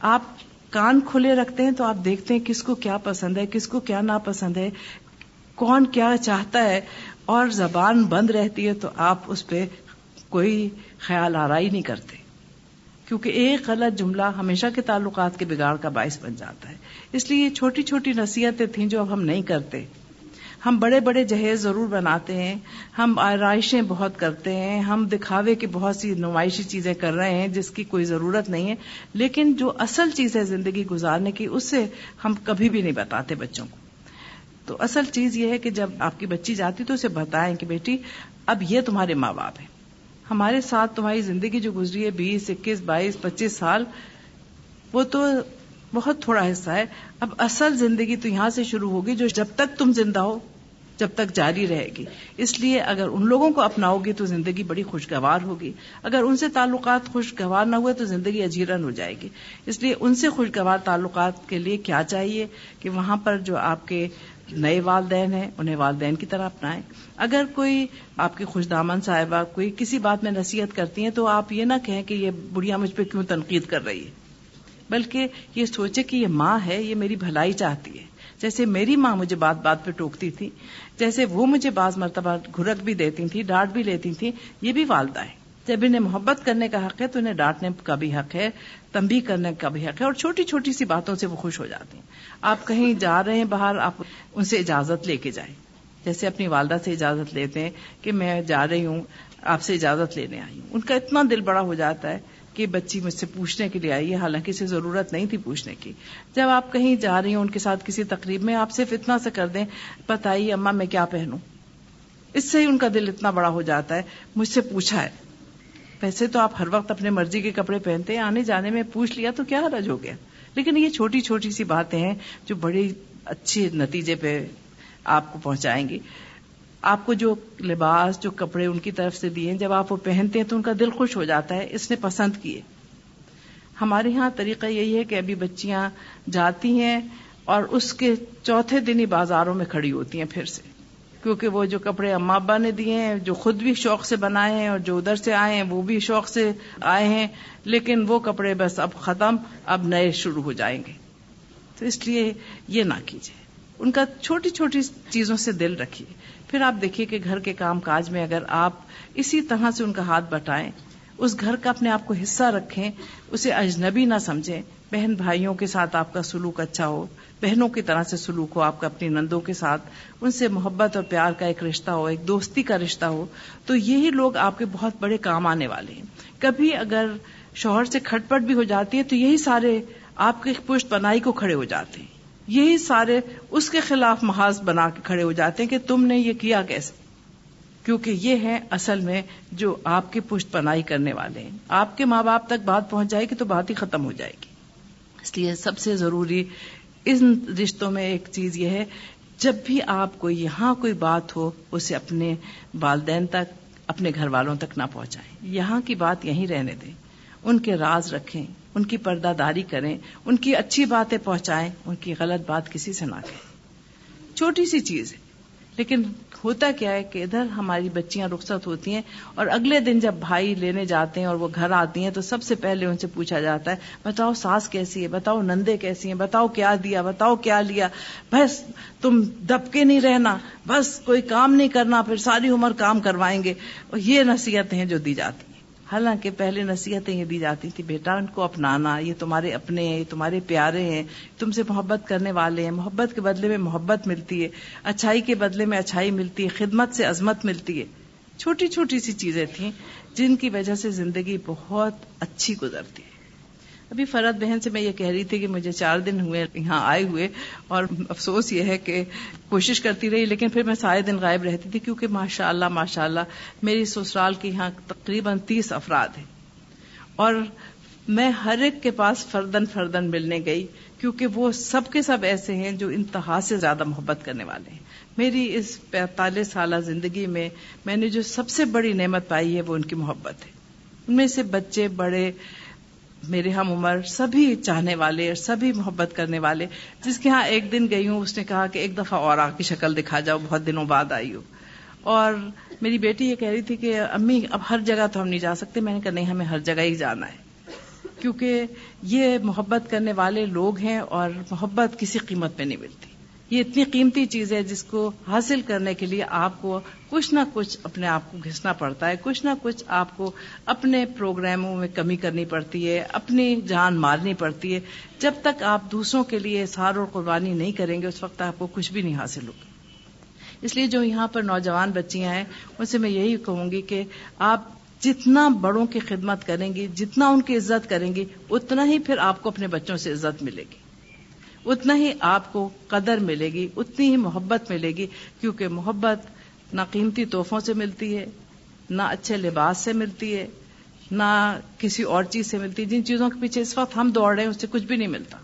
Speaker 1: آپ کان کھلے رکھتے ہیں تو آپ دیکھتے ہیں کس کو کیا پسند ہے، کس کو کیا ناپسند ہے، کون کیا چاہتا ہے، اور زبان بند رہتی ہے تو آپ اس پہ کوئی خیال آرائی نہیں کرتے۔ کیونکہ ایک غلط جملہ ہمیشہ کے تعلقات کے بگاڑ کا باعث بن جاتا ہے۔ اس لیے یہ چھوٹی چھوٹی نصیحتیں تھیں جو اب ہم نہیں کرتے۔ ہم بڑے بڑے جہیز ضرور بناتے ہیں، ہم آرائشیں بہت کرتے ہیں، ہم دکھاوے کی بہت سی نمائشی چیزیں کر رہے ہیں جس کی کوئی ضرورت نہیں ہے، لیکن جو اصل چیز ہے زندگی گزارنے کی، اس سے ہم کبھی بھی نہیں بتاتے بچوں کو۔ تو اصل چیز یہ ہے کہ جب آپ کی بچی جاتی تو اسے بتائیں کہ بیٹی، اب یہ تمہارے ماں باپ ہیں۔ ہمارے ساتھ تمہاری زندگی جو گزری ہے، بیس، اکیس، بائیس، پچیس سال، وہ تو بہت تھوڑا حصہ ہے۔ اب اصل زندگی تو یہاں سے شروع ہوگی جو جب تک تم زندہ ہو، جب تک جاری رہے گی۔ اس لیے اگر ان لوگوں کو اپناؤ گی تو زندگی بڑی خوشگوار ہوگی۔ اگر ان سے تعلقات خوشگوار نہ ہوئے تو زندگی اجیرن ہو جائے گی۔ اس لیے ان سے خوشگوار تعلقات کے لیے کیا چاہیے کہ وہاں پر جو آپ کے نئے والدین ہیں، انہیں والدین کی طرح اپنائیں۔ اگر کوئی آپ کی خوش دامن صاحبہ کوئی کسی بات میں نصیحت کرتی ہیں تو آپ یہ نہ کہیں کہ یہ بڑھیا مجھ پہ کیوں تنقید کر رہی ہے۔ بلکہ یہ سوچے کہ یہ ماں ہے، یہ میری بھلائی چاہتی ہے۔ جیسے میری ماں مجھے بات بات پہ ٹوکتی تھی، جیسے وہ مجھے بعض مرتبہ گھرک بھی دیتی تھی ڈانٹ بھی لیتی تھی یہ بھی والدہ ہے جب انہیں محبت کرنے کا حق ہے تو انہیں ڈانٹنے کا بھی حق ہے تمبی کرنے کا بھی حق ہے اور چھوٹی چھوٹی سی باتوں سے وہ خوش ہو جاتی ہیں۔ آپ کہیں جا رہے ہیں باہر، آپ ان سے اجازت لے کے جائیں۔ جیسے اپنی والدہ سے اجازت لیتے ہیں کہ میں جا رہی ہوں، آپ سے اجازت لینے آئی ہوں۔ ان کا اتنا دل بڑا ہو جاتا ہے کہ بچی مجھ سے پوچھنے کے لیے آئی ہے، حالانکہ اسے ضرورت نہیں تھی پوچھنے کی۔ جب آپ کہیں جا رہی ہوں ان کے ساتھ کسی تقریب میں، آپ صرف اتنا سے کر دیں، بتائیے اما میں کیا پہنوں؟ اس سے ہی ان کا دل اتنا بڑا ہو جاتا ہے، مجھ سے پوچھا ہے۔ ویسے تو آپ ہر وقت اپنے مرضی کے کپڑے پہنتے ہیں، آنے جانے میں پوچھ لیا تو کیا حرج ہو گیا؟ لیکن یہ چھوٹی چھوٹی سی باتیں ہیں جو بڑی اچھے نتیجے پہ آپ کو پہنچائیں گی۔ آپ کو جو لباس، جو کپڑے ان کی طرف سے دیے، جب آپ وہ پہنتے ہیں تو ان کا دل خوش ہو جاتا ہے، اس نے پسند کیے۔ ہمارے ہاں طریقہ یہی ہے کہ ابھی بچیاں جاتی ہیں اور اس کے چوتھے دن ہی بازاروں میں کھڑی ہوتی ہیں پھر سے۔ کیونکہ وہ جو کپڑے اما ابا نے دیے ہیں، جو خود بھی شوق سے بنائے ہیں اور جو ادھر سے آئے ہیں، وہ بھی شوق سے آئے ہیں، لیکن وہ کپڑے بس اب ختم، اب نئے شروع ہو جائیں گے۔ تو اس لیے یہ نہ کیجیے۔ ان کا چھوٹی چھوٹی چیزوں سے دل رکھیے۔ پھر آپ دیکھیے کہ گھر کے کام کاج میں اگر آپ اسی طرح سے ان کا ہاتھ بٹائیں، اس گھر کا اپنے آپ کو حصہ رکھیں، اسے اجنبی نہ سمجھیں، بہن بھائیوں کے ساتھ آپ کا سلوک اچھا ہو، بہنوں کی طرح سے سلوک ہو، آپ کا اپنی نندوں کے ساتھ، ان سے محبت اور پیار کا ایک رشتہ ہو، ایک دوستی کا رشتہ ہو، تو یہی لوگ آپ کے بہت بڑے کام آنے والے ہیں۔ کبھی اگر شوہر سے کھٹ پٹ بھی ہو جاتی ہے، تو یہی سارے آپ کے پشت بنائی کو کھڑے ہو جاتے ہیں۔ یہی سارے اس کے خلاف محاذ بنا کے کھڑے ہو جاتے ہیں کہ تم نے یہ کیا کیسے؟ کیونکہ یہ ہے اصل میں جو آپ کی پشت پنائی کرنے والے ہیں۔ آپ کے ماں باپ تک بات پہنچ جائے گی تو بات ہی ختم ہو جائے گی۔ اس لیے سب سے ضروری ان رشتوں میں ایک چیز یہ ہے، جب بھی آپ کو یہاں کوئی بات ہو، اسے اپنے والدین تک، اپنے گھر والوں تک نہ پہنچائیں۔ یہاں کی بات یہیں رہنے دیں۔ ان کے راز رکھیں۔ ان کی پردہ داری کریں، ان کی اچھی باتیں پہنچائیں، ان کی غلط بات کسی سے نہ کہیں۔ چھوٹی سی چیز ہے، لیکن ہوتا کیا ہے کہ ادھر ہماری بچیاں رخصت ہوتی ہیں اور اگلے دن جب بھائی لینے جاتے ہیں اور وہ گھر آتی ہیں تو سب سے پہلے ان سے پوچھا جاتا ہے، بتاؤ ساس کیسی ہے، بتاؤ نندے کیسی ہیں، بتاؤ کیا دیا، بتاؤ کیا لیا، بس تم دب کے نہیں رہنا، بس کوئی کام نہیں کرنا، پھر ساری عمر کام کروائیں گے۔ یہ نصیحتیں ہیں جو دی جاتی حالانکہ پہلے نصیحتیں یہ دی جاتی تھی، بیٹا، ان کو اپنانا، یہ تمہارے اپنے ہیں یہ تمہارے پیارے ہیں، تم سے محبت کرنے والے ہیں، محبت کے بدلے میں محبت ملتی ہے، اچھائی کے بدلے میں اچھائی ملتی ہے، خدمت سے عظمت ملتی ہے۔ چھوٹی چھوٹی سی چیزیں تھیں جن کی وجہ سے زندگی بہت اچھی گزرتی ہے۔ ابھی فرد بہن سے میں یہ کہہ رہی تھی کہ مجھے چار دن ہوئے یہاں آئے ہوئے اور افسوس یہ ہے کہ کوشش کرتی رہی لیکن پھر میں سارے دن غائب رہتی تھی کیونکہ ماشاء اللہ ماشاء اللہ میری سسرال کے یہاں تقریباً تیس افراد ہیں اور میں ہر ایک کے پاس فردن فردن ملنے گئی کیونکہ وہ سب کے سب ایسے ہیں جو انتہا سے زیادہ محبت کرنے والے ہیں۔ میری اس پینتالیس سالہ زندگی میں میں نے جو سب سے بڑی نعمت پائی ہے وہ ان کی محبت ہے۔ ان میں سے بچے، بڑے میرے ہم عمر، سبھی چاہنے والے اور سبھی محبت کرنے والے، جس کے ہاں ایک دن گئی ہوں، اس نے کہا کہ ایک دفعہ اور آ کی شکل دکھا جاؤ، بہت دنوں بعد آئی ہو اور میری بیٹی یہ کہہ رہی تھی کہ امی، اب ہر جگہ تو ہم نہیں جا سکتے۔ میں نے کہا، نہیں، ہمیں ہر جگہ ہی جانا ہے۔ کیونکہ یہ محبت کرنے والے لوگ ہیں اور محبت کسی قیمت میں نہیں ملتی۔ یہ اتنی قیمتی چیز ہے جس کو حاصل کرنے کے لیے آپ کو کچھ نہ کچھ اپنے آپ کو گھسنا پڑتا ہے، کچھ نہ کچھ آپ کو اپنے پروگراموں میں کمی کرنی پڑتی ہے، اپنی جان مارنی پڑتی ہے۔ جب تک آپ دوسروں کے لیے سار اور قربانی نہیں کریں گے، اس وقت آپ کو کچھ بھی نہیں حاصل ہوگا۔ اس لیے جو یہاں پر نوجوان بچیاں ہیں، ان سے میں یہی کہوں گی کہ آپ جتنا بڑوں کی خدمت کریں گی، جتنا ان کی عزت کریں گی، اتنا ہی پھر آپ کو اپنے بچوں سے عزت ملے گی۔ اتنا ہی آپ کو قدر ملے گی، اتنی ہی محبت ملے گی، کیونکہ محبت نہ قیمتی تحفوں سے ملتی ہے، نہ اچھے لباس سے ملتی ہے، نہ کسی اور چیز سے ملتی ہے۔ جن چیزوں کے پیچھے اس وقت ہم دوڑ رہے ہیں، اس سے کچھ بھی نہیں ملتا۔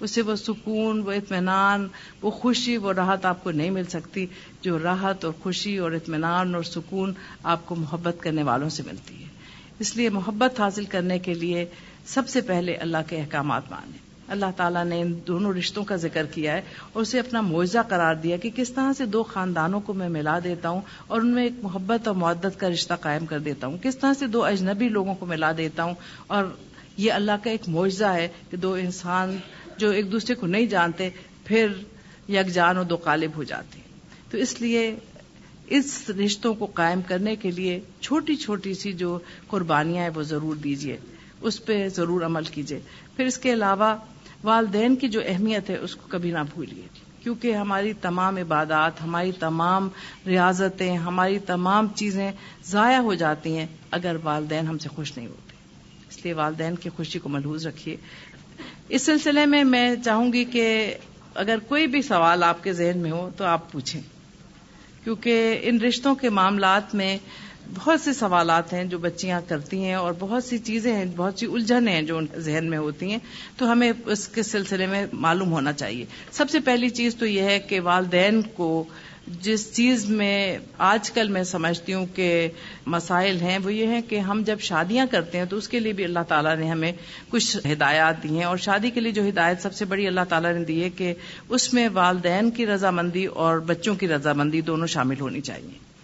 Speaker 1: اس سے وہ سکون، وہ اطمینان، وہ خوشی، وہ راحت آپ کو نہیں مل سکتی۔ جو راحت اور خوشی اور اطمینان اور سکون آپ کو محبت کرنے والوں سے ملتی ہے۔ اس لیے محبت حاصل کرنے کے لیے سب سے پہلے اللہ کے احکامات مانیں۔ اللہ تعالیٰ نے ان دونوں رشتوں کا ذکر کیا ہے اور اسے اپنا معاوضہ قرار دیا کہ کس طرح سے دو خاندانوں کو میں ملا دیتا ہوں اور ان میں ایک محبت اور معدت کا رشتہ قائم کر دیتا ہوں۔ کس طرح سے دو اجنبی لوگوں کو ملا دیتا ہوں اور یہ اللہ کا ایک معاوضہ ہے کہ دو انسان جو ایک دوسرے کو نہیں جانتے، پھر یکجان اور دو قالب ہو جاتے۔ تو اس لیے اس رشتوں کو قائم کرنے کے لیے چھوٹی چھوٹی سی جو قربانیاں ہیں وہ ضرور دیجیے اس پہ ضرور عمل کیجیے پھر اس کے علاوہ والدین کی جو اہمیت ہے اس کو کبھی نہ بھولیے کیونکہ ہماری تمام عبادات، ہماری تمام ریاضتیں، ہماری تمام چیزیں ضائع ہو جاتی ہیں اگر والدین ہم سے خوش نہیں ہوتے۔ اس لیے والدین کی خوشی کو محوظ رکھیے۔ اس سلسلے میں میں چاہوں گی کہ اگر کوئی بھی سوال آپ کے ذہن میں ہو تو آپ پوچھیں۔ کیونکہ ان رشتوں کے معاملات میں بہت سے سوالات ہیں جو بچیاں کرتی ہیں اور بہت سی چیزیں ہیں، بہت سی الجھن ہیں جو ان کے ذہن میں ہوتی ہیں۔ تو ہمیں اس کے سلسلے میں معلوم ہونا چاہیے۔ سب سے پہلی چیز تو یہ ہے کہ والدین کو جس چیز میں آج کل میں سمجھتی ہوں کہ مسائل ہیں، وہ یہ ہے کہ ہم جب شادیاں کرتے ہیں تو اس کے لیے بھی اللہ تعالیٰ نے ہمیں کچھ ہدایات دی ہیں۔ اور شادی کے لیے جو ہدایت سب سے بڑی اللہ تعالیٰ نے دی ہے کہ اس میں والدین کی رضامندی اور بچوں کی رضامندی دونوں شامل ہونی چاہیے۔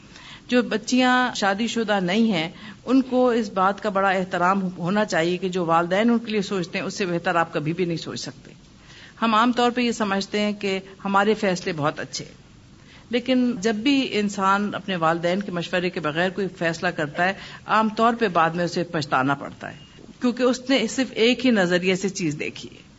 Speaker 1: جو بچیاں شادی شدہ نہیں ہیں، ان کو اس بات کا بڑا احترام ہونا چاہیے کہ جو والدین ان کے لیے سوچتے ہیں، اس سے بہتر آپ کبھی بھی نہیں سوچ سکتے۔ ہم عام طور پہ یہ سمجھتے ہیں کہ ہمارے فیصلے بہت اچھے لیکن جب بھی انسان اپنے والدین کے مشورے کے بغیر کوئی فیصلہ کرتا ہے، عام طور پہ بعد میں اسے پچھتانا پڑتا ہے۔ کیونکہ اس نے صرف ایک ہی نظریے سے چیز دیکھی ہے۔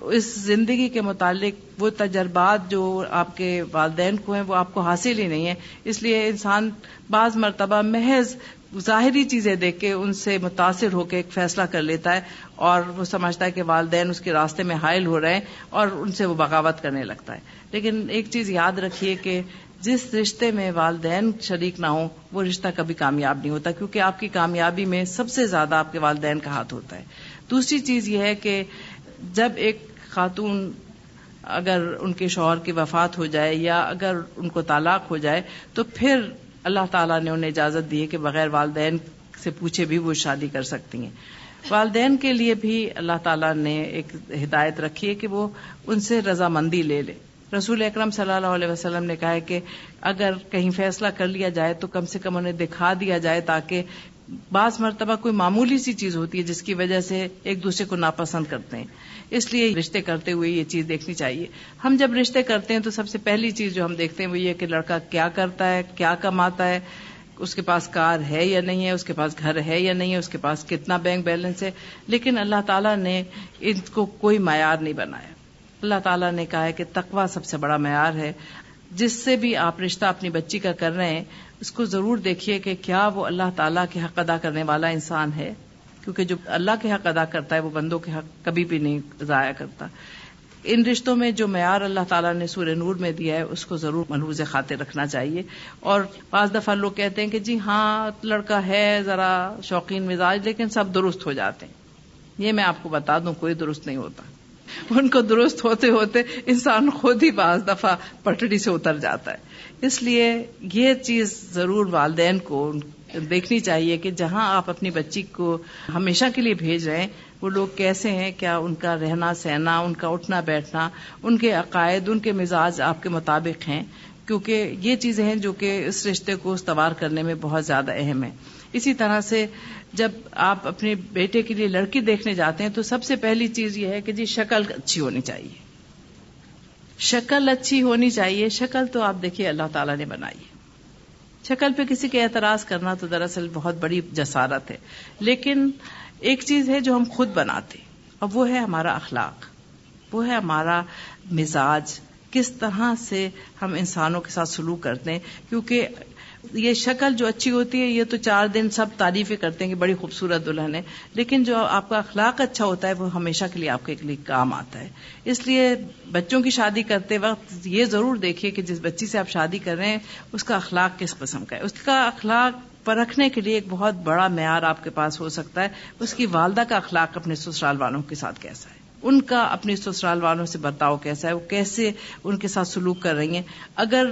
Speaker 1: اس زندگی کے متعلق وہ تجربات جو آپ کے والدین کو ہیں، وہ آپ کو حاصل ہی نہیں ہے اس لیے انسان بعض مرتبہ محض ظاہری چیزیں دیکھ کے ان سے متاثر ہو کے ایک فیصلہ کر لیتا ہے اور وہ سمجھتا ہے کہ والدین اس کے راستے میں حائل ہو رہے ہیں اور ان سے وہ بغاوت کرنے لگتا ہے۔ لیکن ایک چیز یاد رکھیے کہ جس رشتے میں والدین شریک نہ ہوں، وہ رشتہ کبھی کامیاب نہیں ہوتا، کیونکہ آپ کی کامیابی میں سب سے زیادہ آپ کے والدین کا ہاتھ ہوتا ہے۔ دوسری چیز یہ ہے کہ جب ایک خاتون اگر ان کے شوہر کی وفات ہو جائے یا اگر ان کو طلاق ہو جائے، تو پھر اللہ تعالیٰ نے انہیں اجازت دی ہے کہ بغیر والدین سے پوچھے بھی وہ شادی کر سکتی ہیں۔ والدین کے لیے بھی اللہ تعالیٰ نے ایک ہدایت رکھی ہے کہ وہ ان سے رضامندی لے لے۔ رسول اکرم صلی اللہ علیہ وسلم نے کہا ہے کہ اگر کہیں فیصلہ کر لیا جائے تو کم سے کم انہیں دکھا دیا جائے تاکہ بعض مرتبہ کوئی معمولی سی چیز ہوتی ہے جس کی وجہ سے ایک دوسرے کو ناپسند کرتے ہیں۔ اس لیے رشتے کرتے ہوئے یہ چیز دیکھنی چاہیے۔ ہم جب رشتے کرتے ہیں تو سب سے پہلی چیز جو ہم دیکھتے ہیں وہ یہ کہ لڑکا کیا کرتا ہے، کیا کماتا ہے، اس کے پاس کار ہے یا نہیں ہے، اس کے پاس گھر ہے یا نہیں ہے، اس کے پاس کتنا بینک بیلنس ہے۔ لیکن اللہ تعالیٰ نے ان کو کوئی معیار نہیں بنایا۔ اللہ تعالیٰ نے کہا ہے کہ تقوا سب سے بڑا معیار ہے۔ جس سے بھی آپ رشتہ اپنی بچی کا کر رہے ہیں، اس کو ضرور دیکھیے کہ کیا وہ اللہ تعالیٰ کے حق ادا کرنے والا انسان ہے۔ کیونکہ جو اللہ کے حق ادا کرتا ہے وہ بندوں کے حق کبھی بھی نہیں ضائع کرتا۔ ان رشتوں میں جو معیار اللہ تعالیٰ نے سورہ نور میں دیا ہے، اس کو ضرور منحوظ خاطر رکھنا چاہیے۔ اور بعض دفعہ لوگ کہتے ہیں کہ جی ہاں لڑکا ہے، ذرا شوقین مزاج، لیکن سب درست ہو جاتے ہیں۔ یہ میں آپ کو بتا دوں، کوئی درست نہیں ہوتا۔ ان کو درست ہوتے ہوتے انسان خود ہی بعض دفعہ پٹڑی سے اتر جاتا ہے۔ اس لیے یہ چیز ضرور والدین کو دیکھنی چاہیے کہ جہاں آپ اپنی بچی کو ہمیشہ کے لیے بھیج رہے ہیں، وہ لوگ کیسے ہیں؟ کیا ان کا رہنا، سہنا، ان کا اٹھنا، بیٹھنا، ان کے عقائد، ان کے مزاج آپ کے مطابق ہیں؟ کیونکہ یہ چیزیں ہیں جو کہ اس رشتے کو استوار کرنے میں بہت زیادہ اہم ہے اسی طرح سے جب آپ اپنے بیٹے کے لیے لڑکی دیکھنے جاتے ہیں، تو سب سے پہلی چیز یہ ہے کہ جی شکل اچھی ہونی چاہیے۔ شکل اچھی ہونی چاہیے۔ شکل تو آپ دیکھیے، اللہ تعالیٰ نے بنائی ہے۔ شکل پہ کسی کے اعتراض کرنا تو دراصل بہت بڑی جسارت ہے۔ لیکن ایک چیز ہے جو ہم خود بناتے، اور وہ ہے ہمارا اخلاق۔ وہ ہے ہمارا مزاج۔ کس طرح سے ہم انسانوں کے ساتھ سلوک کرتے ہیں؟ کیونکہ یہ شکل جو اچھی ہوتی ہے، یہ تو چار دن سب تعریفیں کرتے ہیں کہ بڑی خوبصورت دلہن ہے۔ لیکن جو آپ کا اخلاق اچھا ہوتا ہے، وہ ہمیشہ کے لیے آپ کے لیے کام آتا ہے۔ اس لیے بچوں کی شادی کرتے وقت یہ ضرور دیکھیے کہ جس بچی سے آپ شادی کر رہے ہیں، اس کا اخلاق کس قسم کا ہے۔ اس کا اخلاق پرکھنے کے لیے ایک بہت بڑا معیار آپ کے پاس ہو سکتا ہے۔ اس کی والدہ کا اخلاق اپنے سسرال والوں کے ساتھ کیسا ہے؟ ان کا اپنے سسرال والوں سے برتاؤ کیسا ہے؟ وہ کیسے ان کے ساتھ سلوک کر رہی ہیں؟ اگر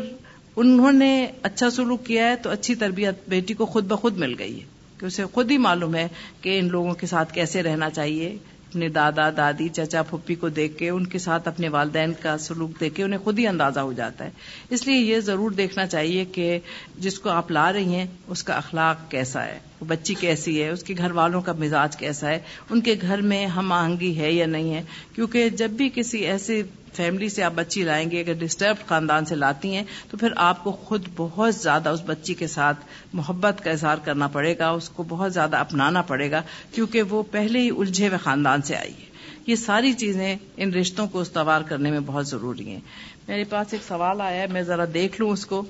Speaker 1: انہوں نے اچھا سلوک کیا ہے تو اچھی تربیت بیٹی کو خود بخود مل گئی ہے کہ اسے خود ہی معلوم ہے کہ ان لوگوں کے ساتھ کیسے رہنا چاہیے، اپنے دادا، دادی، چچا پھپھی کو دیکھ کے، ان کے ساتھ اپنے والدین کا سلوک دیکھ کے انہیں خود ہی اندازہ ہو جاتا ہے۔ اس لیے یہ ضرور دیکھنا چاہیے کہ جس کو آپ لا رہی ہیں، اس کا اخلاق کیسا ہے۔ وہ بچی کیسی ہے، اس کے گھر والوں کا مزاج کیسا ہے، ان کے گھر میں ہم آہنگی ہے یا نہیں ہے؟ کیونکہ جب بھی کسی ایسے فیملی سے آپ بچی لائیں گے، اگر ڈسٹرب خاندان سے لاتی ہیں، تو پھر آپ کو خود بہت زیادہ اس بچی کے ساتھ محبت کا اظہار کرنا پڑے گا، اس کو بہت زیادہ اپنانا پڑے گا، کیونکہ وہ پہلے ہی الجھے ہوئے خاندان سے آئی ہے۔ یہ ساری چیزیں ان رشتوں کو استوار کرنے میں بہت ضروری ہیں۔ میرے پاس ایک سوال آیا ہے، میں ذرا دیکھ لوں اس کو۔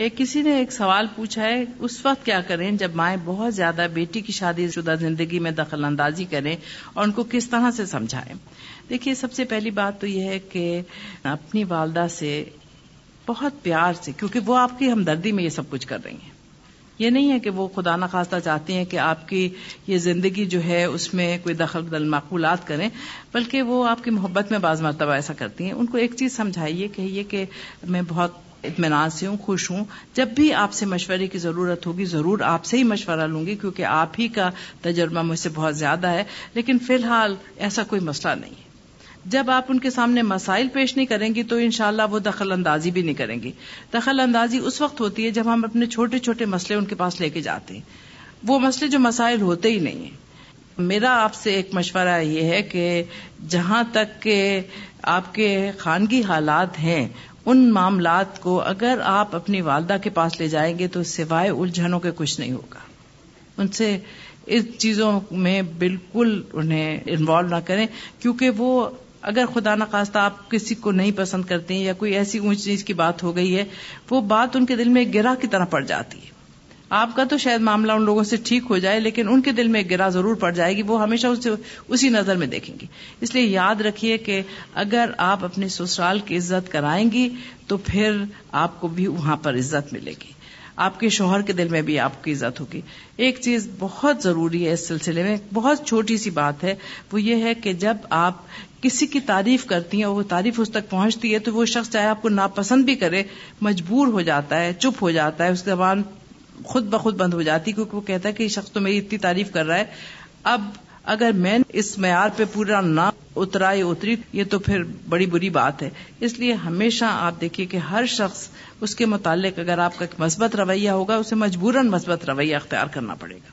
Speaker 1: ایک کسی نے ایک سوال پوچھا ہے، اس وقت کیا کریں جب مائیں بہت زیادہ بیٹی کی شادی شدہ زندگی میں دخل اندازی کریں اور ان کو کس طرح سے سمجھائیں؟ دیکھیے، سب سے پہلی بات تو یہ ہے کہ اپنی والدہ سے بہت پیار سے، کیونکہ وہ آپ کی ہمدردی میں یہ سب کچھ کر رہی ہیں۔ یہ نہیں ہے کہ وہ خدا نخواستہ چاہتی ہیں کہ آپ کی یہ زندگی جو ہے، اس میں کوئی دخل دل معقولات کریں، بلکہ وہ آپ کی محبت میں بعض مرتبہ ایسا کرتی ہیں۔ ان کو ایک چیز سمجھائیے، کہیے کہ میں بہت اطمینان سے ہوں، خوش ہوں۔ جب بھی آپ سے مشورے کی ضرورت ہوگی، ضرور آپ سے ہی مشورہ لوں گی، کیونکہ آپ ہی کا تجربہ مجھ سے بہت زیادہ ہے۔ لیکن فی الحال ایسا کوئی مسئلہ نہیں ہے۔ جب آپ ان کے سامنے مسائل پیش نہیں کریں گی تو انشاءاللہ وہ دخل اندازی بھی نہیں کریں گی۔ دخل اندازی اس وقت ہوتی ہے جب ہم اپنے چھوٹے چھوٹے مسئلے ان کے پاس لے کے جاتے ہیں۔ وہ مسئلے جو مسائل ہوتے ہی نہیں ہیں۔ میرا آپ سے ایک مشورہ یہ ہے کہ جہاں تک کہ آپ کے خانگی حالات ہیں ان معاملات کو اگر آپ اپنی والدہ کے پاس لے جائیں گے تو سوائے الجھنوں کے کچھ نہیں ہوگا۔ ان سے اس چیزوں میں بالکل انہیں انوالو نہ کریں، کیونکہ وہ اگر خدا نخواستہ آپ کسی کو نہیں پسند کرتے ہیں یا کوئی ایسی اونچ نیچ کی بات ہو گئی ہے، وہ بات ان کے دل میں گرا کی طرح پڑ جاتی ہے۔ آپ کا تو شاید معاملہ ان لوگوں سے ٹھیک ہو جائے، لیکن ان کے دل میں گرا ضرور پڑ جائے گی، وہ ہمیشہ اسے اسی نظر میں دیکھیں گی۔ اس لیے یاد رکھیے کہ اگر آپ اپنے سسرال کی عزت کرائیں گی، تو پھر آپ کو بھی وہاں پر عزت ملے گی۔ آپ کے شوہر کے دل میں بھی آپ کی عزت ہوگی۔ ایک چیز بہت ضروری ہے اس سلسلے میں، بہت چھوٹی سی بات ہے، وہ یہ ہے کہ جب آپ کسی کی تعریف کرتی ہیں اور وہ تعریف اس تک پہنچتی ہے، تو وہ شخص چاہے آپ کو ناپسند بھی کرے، مجبور ہو جاتا ہے، چپ ہو جاتا ہے، اس کے زبان خود بخود بند ہو جاتی کیونکہ وہ کہتا ہے کہ یہ شخص تو میری اتنی تعریف کر رہا ہے۔ اب اگر میں اس معیار پہ پورا نہ اترا یا اتری، یہ تو پھر بڑی بری بات ہے۔ اس لیے ہمیشہ آپ دیکھیے کہ ہر شخص اس کے متعلق اگر آپ کا مثبت رویہ ہوگا، اسے مجبوراً مثبت رویہ اختیار کرنا پڑے گا۔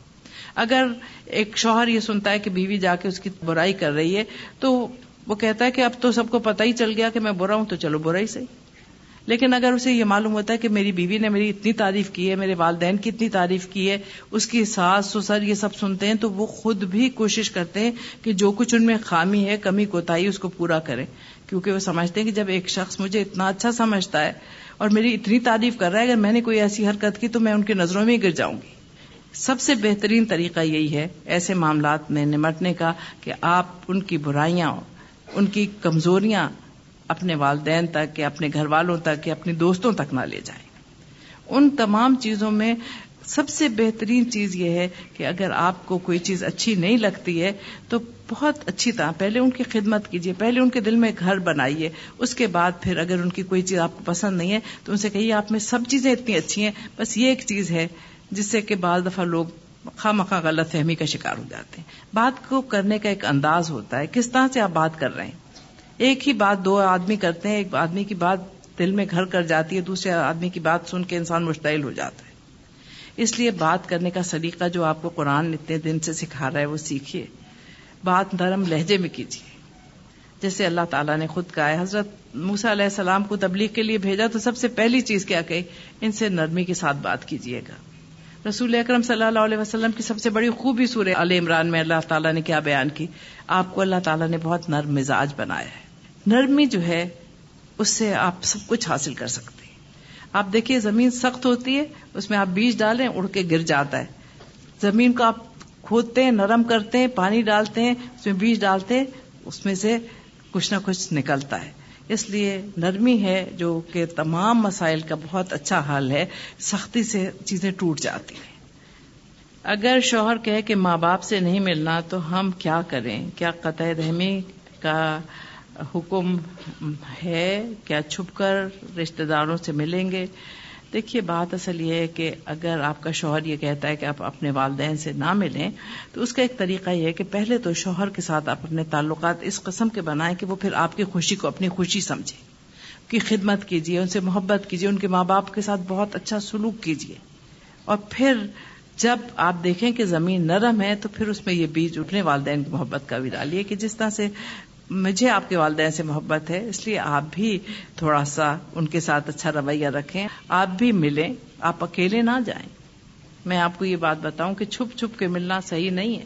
Speaker 1: اگر ایک شوہر یہ سنتا ہے کہ بیوی جا کے اس کی برائی کر رہی ہے، تو وہ کہتا ہے کہ اب تو سب کو پتہ ہی چل گیا کہ میں برا ہوں، تو چلو برا ہی صحیح۔ لیکن اگر اسے یہ معلوم ہوتا ہے کہ میری بیوی نے میری اتنی تعریف کی ہے، میرے والدین کی اتنی تعریف کی ہے، اس کی ساس سسر یہ سب سنتے ہیں، تو وہ خود بھی کوشش کرتے ہیں کہ جو کچھ ان میں خامی ہے، کمی کوتاہی اس کو پورا کریں۔ کیونکہ وہ سمجھتے ہیں کہ جب ایک شخص مجھے اتنا اچھا سمجھتا ہے اور میری اتنی تعریف کر رہا ہے، اگر میں نے کوئی ایسی حرکت کی تو میں ان کی نظروں میں گر جاؤں گی۔ سب سے بہترین طریقہ یہی ہے، ایسے معاملات میں نمٹنے کا کہ آپ ان کی برائیاں ان کی کمزوریاں اپنے والدین تک یا اپنے گھر والوں تک یا اپنے دوستوں تک نہ لے جائیں۔ ان تمام چیزوں میں سب سے بہترین چیز یہ ہے کہ اگر آپ کو کوئی چیز اچھی نہیں لگتی ہے، تو بہت اچھی طرح پہلے ان کی خدمت کیجیے پہلے ان کے دل میں گھر بنائیے، اس کے بعد پھر اگر ان کی کوئی چیز آپ کو پسند نہیں ہے، تو ان سے کہیے آپ میں سب چیزیں اتنی اچھی ہیں، بس یہ ایک چیز ہے جس سے کہ بعض دفعہ لوگ خواہ مخواہ غلط فہمی کا شکار ہو جاتے ہیں۔ بات کو کرنے کا ایک انداز ہوتا ہے، کس طرح سے آپ بات کر رہے ہیں؟ ایک ہی بات دو آدمی کرتے ہیں، ایک آدمی کی بات دل میں گھر کر جاتی ہے، دوسرے آدمی کی بات سن کے انسان مشتعل ہو جاتا ہے۔ اس لیے بات کرنے کا سلیقہ جو آپ کو قرآن اتنے دن سے سکھا رہا ہے، وہ سیکھیے۔ بات نرم لہجے میں کیجیے۔ جیسے اللہ تعالیٰ نے خود کہا ہے، حضرت موسا علیہ السلام کو تبلیغ کے لیے بھیجا تو سب سے پہلی چیز کیا کہ ان سے نرمی کے ساتھ بات کیجیے گا۔ رسول اکرم صلی اللہ علیہ وسلم کی سب سے بڑی خوبی سورہ عل عمران میں اللہ تعالیٰ نے کیا بیان کی؟ آپ کو اللہ تعالیٰ نے بہت نرم مزاج بنایا ہے۔ نرمی جو ہے، اس سے آپ سب کچھ حاصل کر سکتے ہیں۔ آپ دیکھیے، زمین سخت ہوتی ہے، اس میں آپ بیج ڈالیں اڑ کے گر جاتا ہے۔ زمین کو آپ کھودتے ہیں، نرم کرتے ہیں، پانی ڈالتے ہیں، اس میں بیج ڈالتے ہیں، اس میں سے کچھ نہ کچھ نکلتا ہے۔ اس لیے نرمی ہے، جو کہ تمام مسائل کا بہت اچھا حل ہے، سختی سے چیزیں ٹوٹ جاتی ہیں۔ اگر شوہر کہے کہ ماں باپ سے نہیں ملنا، تو ہم کیا کریں؟ کیا قطع رحمی کا حکم ہے کیا چھپ کر رشتے داروں سے ملیں گے؟ دیکھیے، بات اصل یہ ہے کہ اگر آپ کا شوہر یہ کہتا ہے کہ آپ اپنے والدین سے نہ ملیں، تو اس کا ایک طریقہ یہ ہے کہ پہلے تو شوہر کے ساتھ آپ اپنے تعلقات اس قسم کے بنائیں کہ وہ پھر آپ کی خوشی کو اپنی خوشی سمجھے کی خدمت کیجیے، ان سے محبت کیجیے، ان کے ماں باپ کے ساتھ بہت اچھا سلوک کیجیے۔ اور پھر جب آپ دیکھیں کہ زمین نرم ہے، تو پھر اس میں یہ بیج اٹھنے والدین کی محبت کا بھی ڈالیے کہ جس طرح سے مجھے آپ کے والدین سے محبت ہے، اس لیے آپ بھی تھوڑا سا ان کے ساتھ اچھا رویہ رکھیں، آپ بھی ملیں، آپ اکیلے نہ جائیں۔ میں آپ کو یہ بات بتاؤں کہ چھپ چھپ کے ملنا صحیح نہیں ہے۔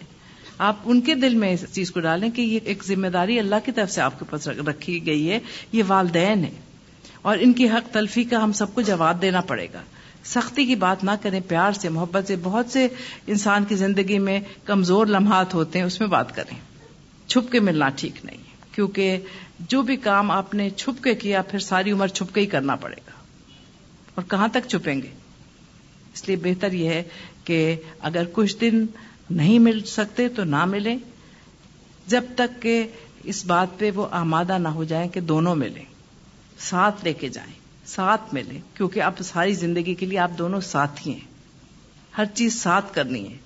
Speaker 1: آپ ان کے دل میں اس چیز کو ڈالیں کہ یہ ایک ذمہ داری اللہ کی طرف سے آپ کے پاس رکھی گئی ہے، یہ والدین ہے اور ان کی حق تلفی کا ہم سب کو جواب دینا پڑے گا۔ سختی کی بات نہ کریں، پیار سے، محبت سے۔ بہت سے انسان کی زندگی میں کمزور لمحات ہوتے ہیں، اس میں بات کریں۔ چھپ کے ملنا ٹھیک نہیں۔ کیونکہ جو بھی کام آپ نے چھپ کے کیا، پھر ساری عمر چھپ کے ہی کرنا پڑے گا۔ اور کہاں تک چھپیں گے؟ اس لیے بہتر یہ ہے کہ اگر کچھ دن نہیں مل سکتے تو نہ ملیں۔ جب تک کہ اس بات پہ وہ آمادہ نہ ہو جائیں کہ دونوں ملیں، ساتھ لے کے جائیں، ساتھ ملیں۔ کیونکہ آپ ساری زندگی کے لیے آپ دونوں ساتھی ہیں۔ ہر چیز ساتھ کرنی ہے۔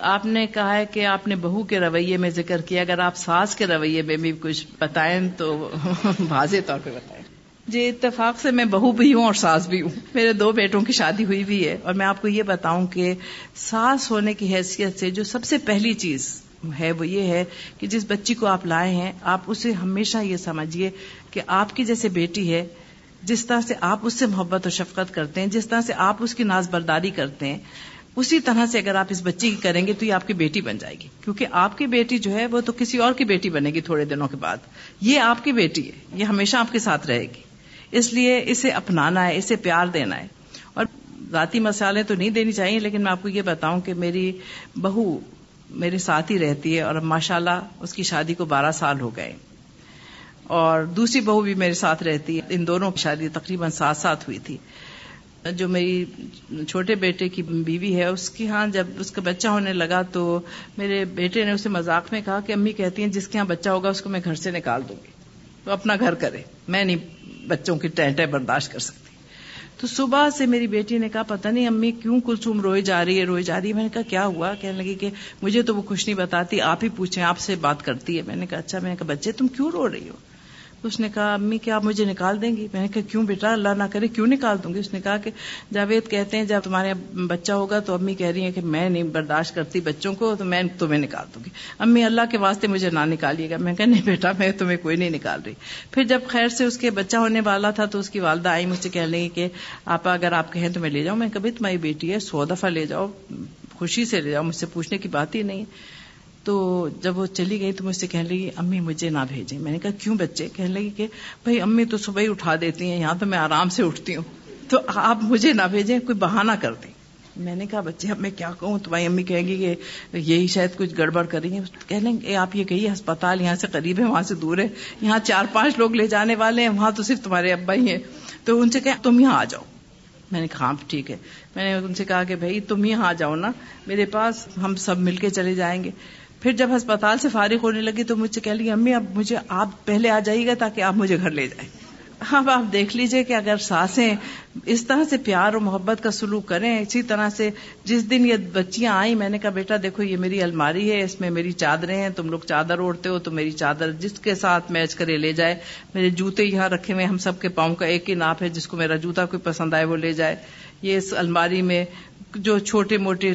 Speaker 1: آپ نے کہا ہے کہ آپ نے بہو کے رویے میں ذکر کیا، اگر آپ ساس کے رویے میں بھی کچھ بتائیں تو واضح طور پہ بتائیں۔ جی اتفاق سے میں بہو بھی ہوں اور ساس بھی ہوں۔ میرے دو بیٹوں کی شادی ہوئی بھی ہے اور میں آپ کو یہ بتاؤں کہ ساس ہونے کی حیثیت سے جو سب سے پہلی چیز ہے وہ یہ ہے کہ جس بچی کو آپ لائے ہیں، آپ اسے ہمیشہ یہ سمجھیے کہ آپ کی جیسے بیٹی ہے، جس طرح سے آپ اس سے محبت و شفقت کرتے ہیں، جس طرح سے آپ اس کی ناز برداری کرتے ہیں اسی طرح سے اگر آپ اس بچی کی کریں گے تو یہ آپ کی بیٹی بن جائے گی۔ کیونکہ آپ کی بیٹی جو ہے وہ تو کسی اور کی بیٹی بنے گی تھوڑے دنوں کے بعد۔ یہ آپ کی بیٹی ہے۔ یہ ہمیشہ آپ کے ساتھ رہے گی۔ اس لیے اسے اپنانا ہے، اسے پیار دینا ہے۔ اور ذاتی مسالے تو نہیں دینی چاہیے، لیکن میں آپ کو یہ بتاؤں کہ میری بہو میرے ساتھ ہی رہتی ہے اور ماشاء اللہ اس کی شادی کو بارہ سال ہو گئے۔ اور دوسری بہو بھی میرے ساتھ رہتی ہے۔ ان دونوں کی شادی تقریباً ساتھ ساتھ ہوئی تھی۔ جو میری چھوٹے بیٹے کی بیوی ہے، اس کی ہاں جب اس کا بچہ ہونے لگا تو میرے بیٹے نے اسے مذاق میں کہا کہ امی کہتی ہیں جس کے یہاں بچہ ہوگا اس کو میں گھر سے نکال دوں گی۔ تو اپنا گھر کرے، میں نہیں بچوں کی ٹینٹیں برداشت کر سکتی۔ تو صبح سے میری بیٹی نے کہا، پتہ نہیں امی کیوں کلسوم روئے جا رہی ہے روئے جا رہی ہے۔ میں نے کہا، کیا ہوا؟ کہنے لگی کہ مجھے تو وہ خوش نہیں بتاتی، آپ ہی پوچھیں، آپ سے بات کرتی ہے۔ میں نے کہا اچھا میں نے کہا، بچے، تم کیوں رو رہی ہو؟ اس نے کہا، امی، کیا آپ مجھے نکال دیں گی؟ میں نے کہا، کیوں بیٹا؟ اللہ نہ کرے، کیوں نکال دوں گی؟ اس نے کہا کہ جاوید کہتے ہیں، جب تمہارے بچہ ہوگا تو امی کہہ رہی ہیں کہ میں نہیں برداشت کرتی بچوں کو، تو میں تمہیں نکال دوں گی۔ امی، اللہ کے واسطے مجھے نہ نکالیے گا۔ میں کہا، نہیں بیٹا، میں تمہیں کوئی نہیں نکال رہی۔ پھر جب خیر سے اس کے بچہ ہونے والا تھا تو اس کی والدہ آئی مجھ سے کہہ لیں کہ آپ اگر آپ کہیں تو میں لے جاؤں؟ میں کبھی تمہاری بیٹی ہے سو دفعہ لے جاؤ، خوشی سے لے جاؤ، مجھ سے پوچھنے کی بات ہی نہیں تو جب وہ چلی گئی تو مجھ سے کہنے لگی، امی مجھے نہ بھیجیں۔ میں نے کہا، کیوں بچے؟ کہنے لگی کہ، بھائی، امی تو صبح ہی اٹھا دیتی ہیں، یہاں تو میں آرام سے اٹھتی ہوں۔ تو آپ مجھے نہ بھیجیں، کوئی بہانہ کر دیں۔ میں نے کہا، بچے، اب میں کیا کہوں؟ تمہاری امی کہیں گی کہ یہی شاید کچھ گڑبڑ کریں گے کہہ لیں گے آپ یہ کہیے، ہسپتال یہاں سے قریب ہے، وہاں سے دور ہے۔ یہاں چار پانچ لوگ لے جانے والے ہیں، وہاں تو صرف تمہارے ابا ہی ہیں۔ تو ان سے کہ تم یہاں آ جاؤ۔ میں نے کہا ہاں ٹھیک ہے۔ میں نے ان سے کہا کہ، بھائی، تم یہاں آ جاؤ نا، میرے پاس ہم سب مل کے چلے جائیں گے۔ پھر جب ہسپتال سے فارغ ہونے لگی تو مجھ سے کہہ لی امی، اب مجھے آپ پہلے آ جائیے گا تاکہ آپ مجھے گھر لے جائیں۔ اب آپ دیکھ لیجیے کہ اگر ساسیں اس طرح سے پیار اور محبت کا سلوک کریں، اسی طرح سے جس دن یہ بچیاں آئیں، میں نے کہا، بیٹا، دیکھو، یہ میری الماری ہے، اس میں میری چادریں ہیں، تم لوگ چادر اوڑھتے ہو تو میری چادر جس کے ساتھ میچ کرے لے جائے۔ میرے جوتے یہاں رکھے ہوئے ہم سب کے پاؤں کا ایک ہی ناپ ہے، جس کو میرا جوتا کوئی پسند آئے وہ لے جائے۔ یہ اس الماری میں جو چھوٹے موٹے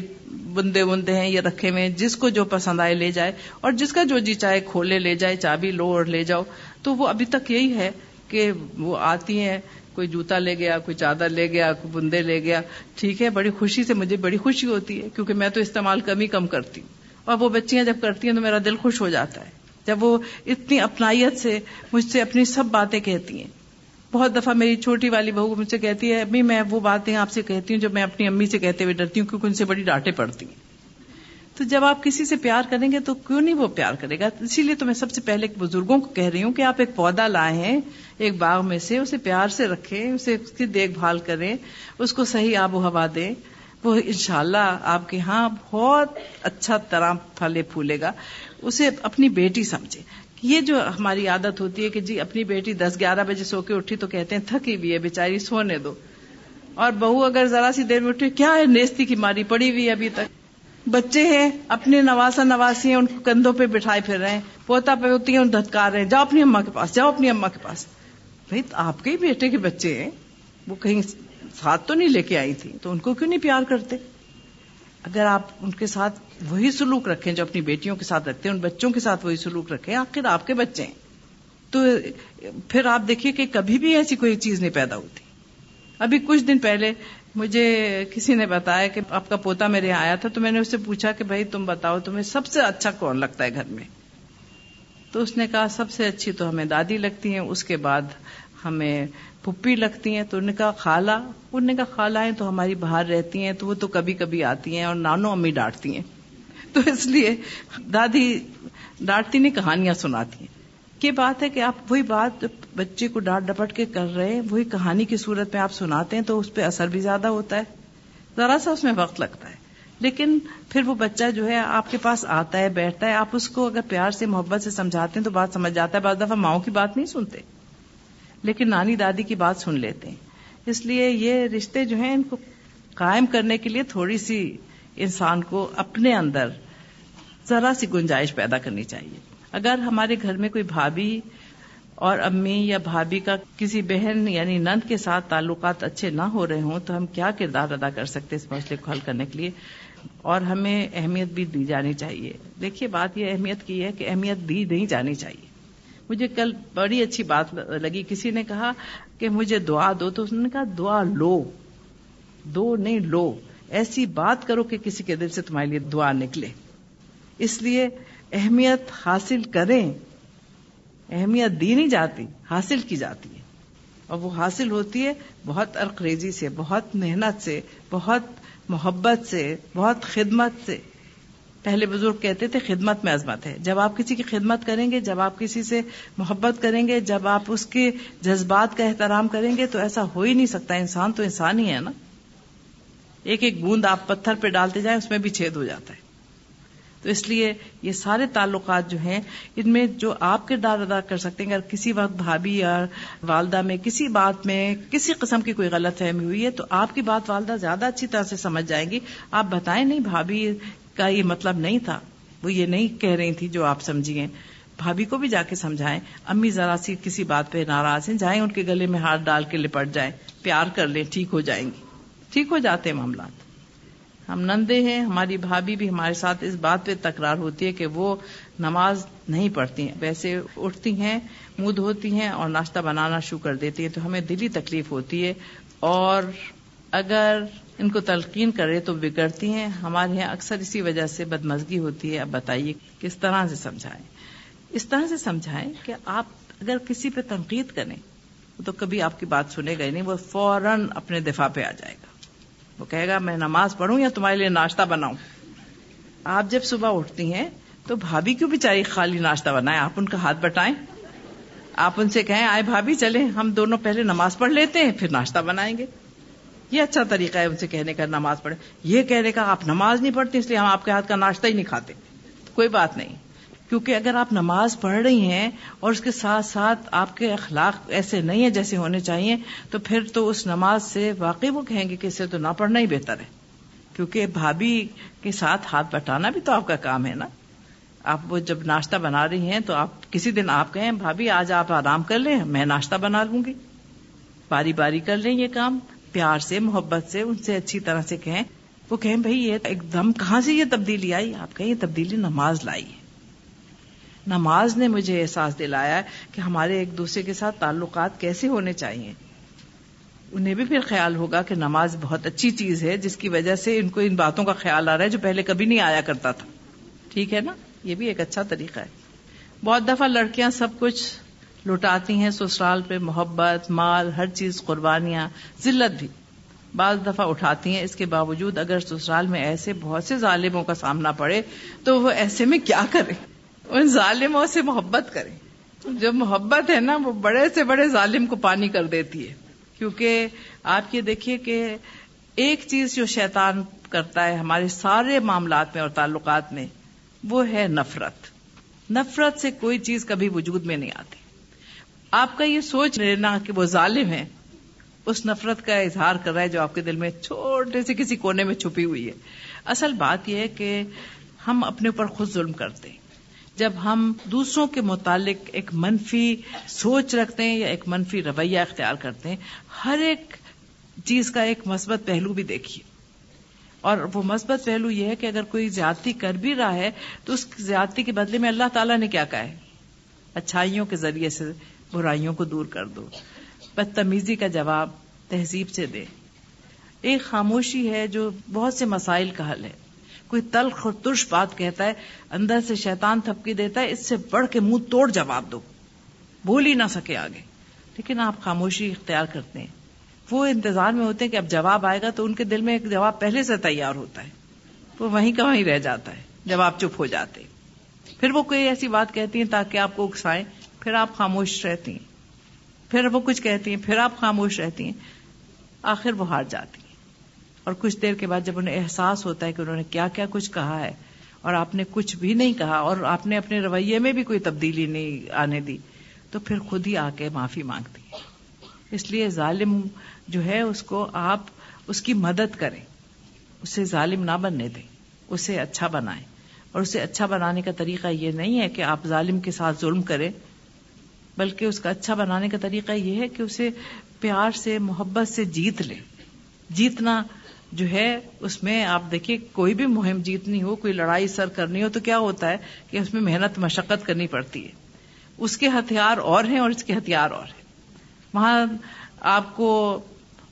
Speaker 1: بندے بندے ہیں یہ رکھے ہوئے جس کو جو پسند آئے لے جائے اور جس کا جو جی چاہے کھولے لے جائے، چابی لو اور لے جاؤ۔ تو وہ ابھی تک یہی ہے کہ وہ آتی ہیں، کوئی جوتا لے گیا، کوئی چادر لے گیا، کوئی بندے لے گیا۔ ٹھیک ہے، بڑی خوشی سے مجھے بڑی خوشی ہوتی ہے کیونکہ میں تو استعمال کم ہی کم کرتی ہوں۔ اور وہ بچیاں جب کرتی ہیں تو میرا دل خوش ہو جاتا ہے۔ جب وہ اتنی اپنائیت سے مجھ سے اپنی سب باتیں کہتی ہیں۔ بہت دفعہ میری چھوٹی والی بہو مجھ سے کہتی ہے ابھی میں وہ باتیں آپ سے کہتی ہوں جو میں اپنی امی سے کہتے ہوئے ڈرتی ہوں کیونکہ ان سے بڑی ڈانٹیں پڑتی ہیں۔ تو جب آپ کسی سے پیار کریں گے تو کیوں نہیں وہ پیار کرے گا؟ اسی لیے تو میں سب سے پہلے بزرگوں کو کہہ رہی ہوں کہ آپ ایک پودا لائے ہیں، ایک باغ میں سے، اسے پیار سے رکھیں، اسے اس کی دیکھ بھال کریں، اس کو صحیح آب و ہوا دیں۔ وہ انشاءاللہ اللہ آپ کے ہاں بہت اچھا طرح پھلے پھولے گا، اسے اپنی بیٹی سمجھے۔ یہ جو ہماری عادت ہوتی ہے کہ جی اپنی بیٹی دس گیارہ بجے سو کے اٹھی تو کہتے ہیں تھکی ہوئی ہے بےچاری سونے دو۔ اور بہو اگر ذرا سی دیر میں اٹھی، کیا ہے نیستی کی ماری پڑی ہوئی ابھی تک؟ بچے ہیں، اپنے نواسا نواسی ہیں ان کو کندھوں پہ بٹھائے پھر رہے ہیں۔ پوتا پوتی ہیں دھتکار رہے ہیں۔ جاؤ اپنی اما کے پاس، جاؤ اپنی اما کے پاس۔ بھائی آپ کے ہی بیٹے کے بچے ہیں۔ وہ کہیں ساتھ تو نہیں لے کے آئی تھی، تو ان کو کیوں نہیں پیار کرتے؟ اگر آپ ان کے ساتھ وہی سلوک رکھیں جو اپنی بیٹیوں کے ساتھ رکھتے ہیں، ان بچوں کے ساتھ وہی سلوک رکھیں، آخر آپ کے بچے ہیں۔ تو پھر آپ دیکھیے کہ کبھی بھی ایسی کوئی چیز نہیں پیدا ہوتی۔ ابھی کچھ دن پہلے مجھے کسی نے بتایا کہ آپ کا پوتا میرے یہاں آیا تھا، تو میں نے اس سے پوچھا کہ بھائی تم بتاؤ، تمہیں سب سے اچھا کون لگتا ہے گھر میں؟ تو اس نے کہا سب سے اچھی تو ہمیں دادی لگتی ہیں، اس کے بعد ہمیں پپی لگتی ہیں تو انہوں نے کہا خالہ انہوں نے کہا خالہ ہیں تو ہماری باہر رہتی ہیں، تو وہ تو کبھی کبھی آتی ہیں اور نانو امی ڈانٹتی ہیں۔ تو اس لیے دادی ڈانٹتی نہیں، کہانیاں سناتی ہیں۔ یہ بات ہے کہ آپ وہی بات بچے کو ڈانٹ ڈپٹ کے کر رہے ہیں، وہی کہانی کی صورت میں آپ سناتے ہیں تو اس پہ اثر بھی زیادہ ہوتا ہے۔ ذرا سا اس میں وقت لگتا ہے۔ لیکن پھر وہ بچہ جو ہے، آپ کے پاس آتا ہے، بیٹھتا ہے، آپ اس کو اگر پیار سے، محبت سے سمجھاتے ہیں تو بات سمجھ جاتا ہے، بعض دفعہ ماؤں کی بات نہیں سنتے۔ لیکن نانی دادی کی بات سن لیتے ہیں۔ اس لیے یہ رشتے جو ہیں، ان کو قائم کرنے کے لیے تھوڑی سی انسان کو اپنے اندر ذرا سی گنجائش پیدا کرنی چاہیے۔ اگر ہمارے گھر میں کوئی بھابھی اور امی یا بھابھی کا کسی بہن یعنی نند کے ساتھ تعلقات اچھے نہ ہو رہے ہوں، تو ہم کیا کردار ادا کر سکتے اس مسئلے کو حل کرنے کے لیے؟ اور ہمیں اہمیت بھی دی جانی چاہیے۔ دیکھیے، بات یہ اہمیت کی ہے کہ اہمیت دی نہیں جانی چاہیے۔ مجھے کل بڑی اچھی بات لگی۔ کسی نے کہا کہ مجھے دعا دو، تو اس نے کہا، دعا لو۔ دو نہیں، لو۔ ایسی بات کرو کہ کسی کے دل سے تمہارے لیے دعا نکلے۔ اس لیے اہمیت حاصل کریں۔ اہمیت دی نہیں جاتی، حاصل کی جاتی ہے۔ اور وہ حاصل ہوتی ہے بہت ارقریزی سے، بہت محنت سے، بہت محبت سے، بہت خدمت سے۔ پہلے بزرگ کہتے تھے خدمت میں عظمت ہے۔ جب آپ کسی کی خدمت کریں گے، جب آپ کسی سے محبت کریں گے، جب آپ اس کے جذبات کا احترام کریں گے، تو ایسا ہو ہی نہیں سکتا۔ انسان تو انسان ہی ہے نا۔ ایک ایک بوند آپ پتھر پہ ڈالتے جائیں، اس میں بھی چھید ہو جاتا ہے۔ تو اس لیے یہ سارے تعلقات جو ہیں، ان میں جو آپ کردار ادا کر سکتے ہیں۔ اگر کسی وقت بھابھی یا والدہ میں کسی بات میں کسی قسم کی کوئی غلط فہمی ہوئی ہے، تو آپ کی بات والدہ زیادہ اچھی طرح سے سمجھ جائیں گی۔ آپ بتائیں، نہیں بھابھی کا یہ مطلب نہیں تھا۔ وہ یہ نہیں کہہ رہی تھی جو آپ سمجھیے۔ بھابھی کو بھی جا کے سمجھائیں۔ امی ذرا سی کسی بات پہ ناراض ہیں۔ جائیں ان کے گلے میں ہاتھ ڈال کے لپٹ جائیں۔ پیار کر لیں۔ ٹھیک ہو جائیں گی ٹھیک ہو جاتے ہیں معاملات۔ ہم نندے ہیں۔ ہماری بھابھی بھی ہمارے ساتھ اس بات پہ تکرار ہوتی ہے کہ وہ نماز نہیں پڑھتی ہیں۔ ویسے اٹھتی ہیں، منہ دھوتی ہیں اور ناشتہ بنانا شروع کر دیتی ہیں۔ تو ہمیں دلی تکلیف ہوتی ہے۔ اور اگر ان کو تلقین کرے تو بگڑتی ہیں۔ ہمارے یہاں اکثر اسی وجہ سے بدمزگی ہوتی ہے۔ اب بتائیے کس طرح سے سمجھائیں۔ اس طرح سے سمجھائیں کہ آپ اگر کسی پہ تنقید کریں تو کبھی آپ کی بات سنے گا نہیں، وہ فوراً اپنے دفاع پہ آ جائے گا۔ وہ کہے گا، میں نماز پڑھوں یا تمہارے لیے ناشتہ بناؤں؟ آپ جب صبح اٹھتی ہیں تو بھابھی کیوں بیچاری خالی ناشتہ بنائے؟ آپ ان کا ہاتھ بٹائیں۔ آپ ان سے کہیں، آئے بھابھی چلے ہم دونوں پہلے نماز پڑھ لیتے ہیں، پھر ناشتہ بنائیں گے۔ یہ اچھا طریقہ ہے ان سے کہنے کا نماز پڑھے۔ یہ کہنے کا آپ نماز نہیں پڑھتے اس لیے ہم آپ کے ہاتھ کا ناشتہ ہی نہیں کھاتے۔ کوئی بات نہیں۔ کیونکہ اگر آپ نماز پڑھ رہی ہیں اور اس کے ساتھ ساتھ آپ کے اخلاق ایسے نہیں ہیں جیسے ہونے چاہیے، تو پھر تو اس نماز سے واقعی وہ کہیں گے کہ اسے تو نہ پڑھنا ہی بہتر ہے۔ کیونکہ بھابھی کے ساتھ ہاتھ بٹانا بھی تو آپ کا کام ہے نا۔ آپ وہ جب ناشتہ بنا رہی ہیں تو آپ کسی دن آپ کہیں، بھابھی آج آپ آرام کر لیں، میں ناشتہ بنا لوں گی۔ باری باری کر لیں یہ کام۔ پیار سے، محبت سے، ان سے اچھی طرح سے کہیں، وہ کہیں، بھائی، یہ ایک دم کہاں سے یہ تبدیلی آئی؟ آپ کہیں، یہ تبدیلی نماز لائی ہے۔ نماز نے مجھے احساس دلایا کہ ہمارے ایک دوسرے کے ساتھ تعلقات کیسے ہونے چاہیے۔ انہیں بھی پھر خیال ہوگا کہ نماز بہت اچھی چیز ہے، جس کی وجہ سے ان کو ان باتوں کا خیال آ رہا ہے جو پہلے کبھی نہیں آیا کرتا تھا۔ ٹھیک ہے نا؟ یہ بھی ایک اچھا طریقہ ہے۔ بہت دفعہ لڑکیاں سب کچھ لٹاتی ہیں، سسرال پہ محبت، مال، ہر چیز، قربانیاں، ذلت بھی۔ بعض دفعہ اٹھاتی ہیں، اس کے باوجود اگر سسرال میں ایسے بہت سے ظالموں کا سامنا پڑے، تو وہ ایسے میں کیا کرے ان ظالموں سے محبت کریں۔ جو محبت ہے نا، وہ بڑے سے بڑے ظالم کو پانی کر دیتی ہے۔ کیونکہ آپ یہ دیکھیے کہ ایک چیز جو شیطان کرتا ہے ہمارے سارے معاملات میں اور تعلقات میں، وہ ہے نفرت۔ نفرت سے کوئی چیز کبھی وجود میں نہیں آتی۔ آپ کا یہ سوچ لینا کہ وہ ظالم ہے اس نفرت کا اظہار کر رہا ہے جو آپ کے دل میں چھوٹے سے کسی کونے میں چھپی ہوئی ہے۔ اصل بات یہ ہے کہ ہم اپنے اوپر خود ظلم کرتے ہیں۔ جب ہم دوسروں کے متعلق ایک منفی سوچ رکھتے ہیں یا ایک منفی رویہ اختیار کرتے ہیں، ہر ایک چیز کا ایک مثبت پہلو بھی دیکھیے۔ اور وہ مثبت پہلو یہ ہے کہ اگر کوئی زیادتی کر بھی رہا ہے تو اس زیادتی کے بدلے میں اللہ تعالیٰ نے کیا کہا ہے؟ اچھائیوں کے ذریعے سے برائیوں کو دور کر دو۔ بدتمیزی کا جواب تہذیب سے دے۔ ایک خاموشی ہے جو بہت سے مسائل کا حل ہے۔ کوئی تلخ اور ترش بات کہتا ہے، اندر سے شیطان تھپکی دیتا ہے، اس سے بڑھ کے منہ توڑ جواب دو۔ بول ہی نہ سکے آگے۔ لیکن آپ خاموشی اختیار کرتے ہیں۔ وہ انتظار میں ہوتے ہیں کہ اب جواب آئے گا تو ان کے دل میں ایک جواب پہلے سے تیار ہوتا ہے۔ وہ وہیں کا وہیں رہ جاتا ہے۔ جب آپ چپ ہو جاتے پھر وہ کوئی ایسی بات کہتی ہیں تاکہ آپ کو اکسائیں پھر آپ خاموش رہتی ہیں۔ پھر وہ کچھ کہتی ہیں، پھر آپ خاموش رہتی ہیں۔ آخر وہ ہار جاتی ہیں۔ اور کچھ دیر کے بعد جب انہیں احساس ہوتا ہے کہ انہوں نے کیا کیا کچھ کہا ہے، اور آپ نے کچھ بھی نہیں کہا، اور آپ نے اپنے رویے میں بھی کوئی تبدیلی نہیں آنے دی، تو پھر خود ہی آ کے معافی مانگتی ہے اس لیے ظالم جو ہے، اس کو آپ اس کی مدد کریں۔ اسے ظالم نہ بننے دیں۔ اسے اچھا بنائیں۔ اور اسے اچھا بنانے کا طریقہ یہ نہیں ہے کہ آپ ظالم کے ساتھ ظلم کریں۔ بلکہ اس کا اچھا بنانے کا طریقہ یہ ہے کہ اسے پیار سے، محبت سے جیت لے۔ جیتنا جو ہے، اس میں آپ دیکھیے، کوئی بھی مہم جیتنی ہو، کوئی لڑائی سر کرنی ہو، تو کیا ہوتا ہے کہ اس میں محنت، مشقت کرنی پڑتی ہے۔ اس کے ہتھیار اور ہیں اور اس کے ہتھیار اور ہیں۔ وہاں آپ کو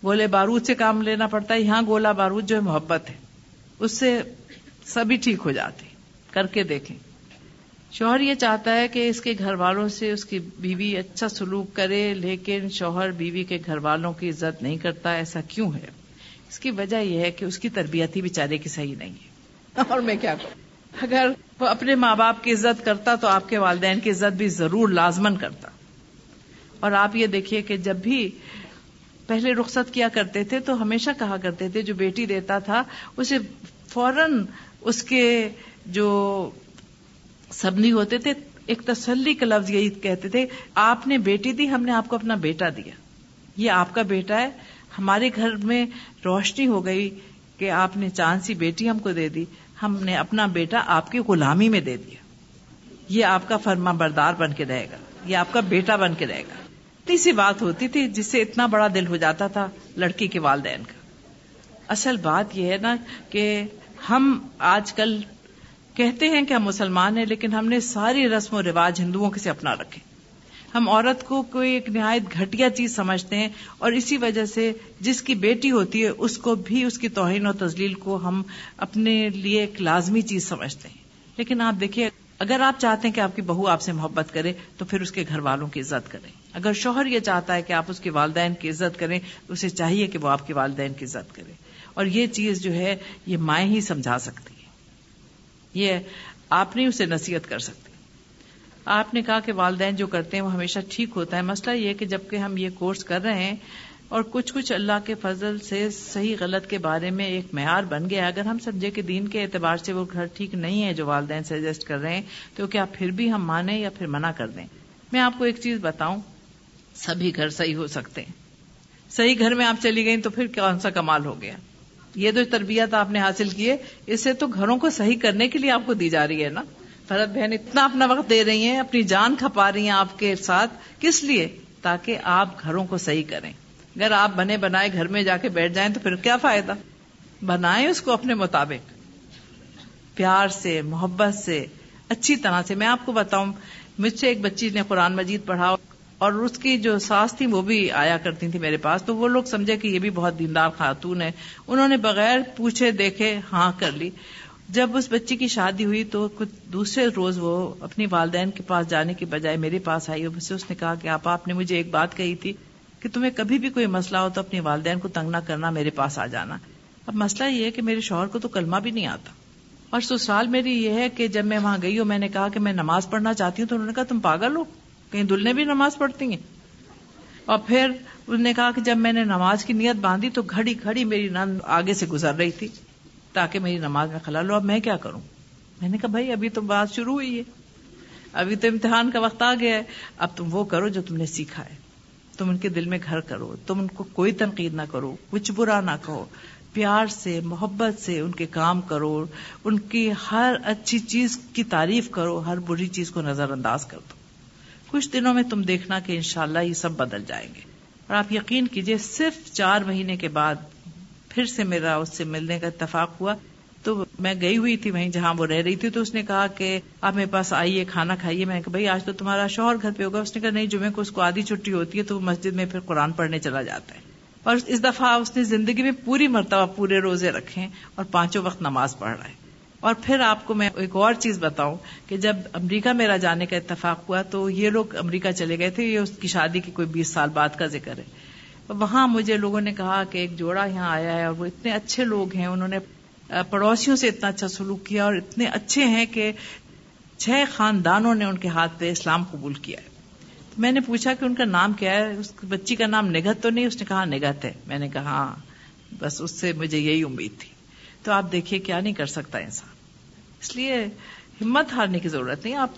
Speaker 1: گولے بارود سے کام لینا پڑتا ہے، یہاں گولا بارود جو ہے، محبت ہے۔ اس سے سبھی ٹھیک ہو جاتے کر کے دیکھیں۔ شوہر یہ چاہتا ہے کہ اس کے گھر والوں سے اس کی بیوی اچھا سلوک کرے لیکن شوہر بیوی کے گھر والوں کی عزت نہیں کرتا ایسا کیوں ہے؟ اس کی وجہ یہ ہے کہ اس کی تربیت ہی بیچارے کی صحیح نہیں ہے۔ اور میں کیا کروں؟ اگر وہ اپنے ماں باپ کی عزت کرتا تو آپ کے والدین کی عزت بھی ضرور لازمن کرتا۔ اور آپ یہ دیکھیے کہ جب بھی پہلے رخصت کیا کرتے تھے تو ہمیشہ کہا کرتے تھے جو بیٹی دیتا تھا اسے فوراً اس کے جو سبنی ہوتے تھے۔ ایک تسلی کا لفظ یہی کہتے تھے، آپ نے بیٹی دی، ہم نے آپ کو اپنا بیٹا دیا۔ یہ آپ کا بیٹا ہے۔ ہمارے گھر میں روشنی ہو گئی کہ آپ نے چاند سی بیٹی ہم کو دے دی۔ ہم نے اپنا بیٹا آپ کی غلامی میں دے دیا۔ یہ آپ کا فرما بردار بن کے رہے گا۔ یہ آپ کا بیٹا بن کے رہے گا۔ اتنی سی بات ہوتی تھی جس سے اتنا بڑا دل ہو جاتا تھا، لڑکی کے والدین کا۔ اصل بات یہ ہے نا کہ ہم آج کل کہتے ہیں کہ ہم مسلمان ہیں، لیکن ہم نے ساری رسم و رواج ہندوؤں کے سے اپنا رکھے۔ ہم عورت کو کوئی ایک نہایت گھٹیا چیز سمجھتے ہیں اور اسی وجہ سے جس کی بیٹی ہوتی ہے، اس کو بھی اس کی توہین اور تزلیل کو ہم اپنے لیے ایک لازمی چیز سمجھتے ہیں۔ لیکن آپ دیکھیے، اگر آپ چاہتے ہیں کہ آپ کی بہو آپ سے محبت کرے، تو پھر اس کے گھر والوں کی عزت کریں۔ اگر شوہر یہ چاہتا ہے کہ آپ اس کے والدین کی عزت کریں، اسے چاہیے کہ وہ آپ کے والدین کی عزت کرے۔ اور یہ چیز جو ہے، یہ مائیں ہی سمجھا سکتی۔ ہے یہ آپ نہیں اسے نصیحت کر سکتے۔ آپ نے کہا کہ والدین جو کرتے ہیں وہ ہمیشہ ٹھیک ہوتا ہے۔ مسئلہ یہ کہ جبکہ ہم یہ کورس کر رہے ہیں اور کچھ کچھ اللہ کے فضل سے صحیح غلط کے بارے میں ایک معیار بن گیا اگر ہم سمجھے کہ دین کے اعتبار سے وہ گھر ٹھیک نہیں ہے جو والدین سجیسٹ کر رہے ہیں، تو کیا پھر بھی ہم مانیں یا پھر منع کر دیں؟ میں آپ کو ایک چیز بتاؤں۔ سبھی گھر صحیح ہو سکتے ہیں۔ صحیح گھر میں آپ چلی گئی تو پھر کون سا کمال ہو گیا؟ یہ جو تربیت آپ نے حاصل کی ہے اس سے تو گھروں کو صحیح کرنے کے لیے آپ کو دی جا رہی ہے نا؟ فرد بہن، اتنا اپنا وقت دے رہی ہیں، اپنی جان کھپا رہی ہیں آپ کے ساتھ، کس لیے؟ تاکہ آپ گھروں کو صحیح کریں۔ اگر آپ بنے بنائے گھر میں جا کے بیٹھ جائیں تو پھر کیا فائدہ؟ بنائیں اس کو اپنے مطابق۔ پیار سے، محبت سے، اچھی طرح سے۔ میں آپ کو بتاؤں، مجھ سے ایک بچی نے قرآن مجید پڑھا۔ اور اس کی جو ساس تھی وہ بھی آیا کرتی تھی میرے پاس تو وہ لوگ سمجھے کہ یہ بھی بہت دیندار خاتون ہے۔ انہوں نے بغیر پوچھے دیکھے ہاں کر لی۔ جب اس بچی کی شادی ہوئی تو کچھ دوسرے روز وہ اپنی والدین کے پاس جانے کے بجائے میرے پاس آئی اور اس نے کہا کہ آپ آپ نے مجھے ایک بات کہی تھی کہ تمہیں کبھی بھی کوئی مسئلہ ہو تو اپنی والدین کو تنگ نہ کرنا، میرے پاس آ جانا۔ اب مسئلہ یہ ہے کہ میرے شوہر کو تو کلمہ بھی نہیں آتا۔ اور سسرال میری یہ ہے کہ جب میں وہاں گئی ہوں میں نے کہا کہ میں نماز پڑھنا چاہتی ہوں تو انہوں نے کہا تم پاگل ہو۔ کہیں دلہنے بھی نماز پڑھتی ہیں۔ اور پھر انہوں نے کہا کہ جب میں نے نماز کی نیت باندھی تو گھڑی گھڑی میری نند آگے سے گزر رہی تھی تاکہ میری نماز میں خلا لو اب میں کیا کروں؟ میں نے کہا بھائی ابھی تو بات شروع ہوئی ہے۔ ابھی تو امتحان کا وقت آ گیا ہے۔ اب تم وہ کرو جو تم نے سیکھا ہے۔ تم ان کے دل میں گھر کرو۔ تم ان کو کوئی تنقید نہ کرو۔ کچھ برا نہ کہو۔ پیار سے، محبت سے ان کے کام کرو۔ ان کی ہر اچھی چیز کی تعریف کرو۔ ہر بری چیز کو نظر انداز کر دو۔ کچھ دنوں میں تم دیکھنا کہ انشاءاللہ یہ سب بدل جائیں گے۔ اور آپ یقین کیجیے، صرف چار مہینے کے بعد پھر سے میرا اس سے ملنے کا اتفاق ہوا۔ تو میں گئی ہوئی تھی وہیں جہاں وہ رہ رہی تھی، تو اس نے کہا کہ آپ میرے پاس آئیے، کھانا کھائیے۔ میں بھائی، آج تو تمہارا شوہر گھر پہ ہوگا۔ اس نے کہا، نہیں، جمعے کو اس کو آدھی چھٹی ہوتی ہے تو وہ مسجد میں پھر قرآن پڑھنے چلا جاتا ہے۔ اور اس دفعہ اس نے زندگی میں پوری مرتبہ پورے روزے رکھے اور پانچوں وقت نماز پڑھ رہا ہے۔ اور پھر آپ کو میں ایک اور چیز بتاؤں کہ جب امریکہ میرا جانے کا اتفاق ہوا تو یہ لوگ امریکہ چلے گئے تھے، یہ اس کی شادی کی کوئی بیس سال بعد کا ذکر ہے۔ وہاں مجھے لوگوں نے کہا کہ ایک جوڑا یہاں آیا ہے اور وہ اتنے اچھے لوگ ہیں، انہوں نے پڑوسیوں سے اتنا اچھا سلوک کیا اور اتنے اچھے ہیں کہ چھ خاندانوں نے ان کے ہاتھ پہ اسلام قبول کیا ہے۔ تو میں نے پوچھا کہ ان کا نام کیا ہے؟ اس بچی کا نام نگت تو نہیں؟ اس نے کہا ہاں، نگت ہے۔ میں نے کہا ہاں بس اس سے مجھے یہی امید تھی۔ تو آپ دیکھیے کیا نہیں کر سکتا انسان۔ اس لیے ہمت ہارنے کی ضرورت نہیں۔ آپ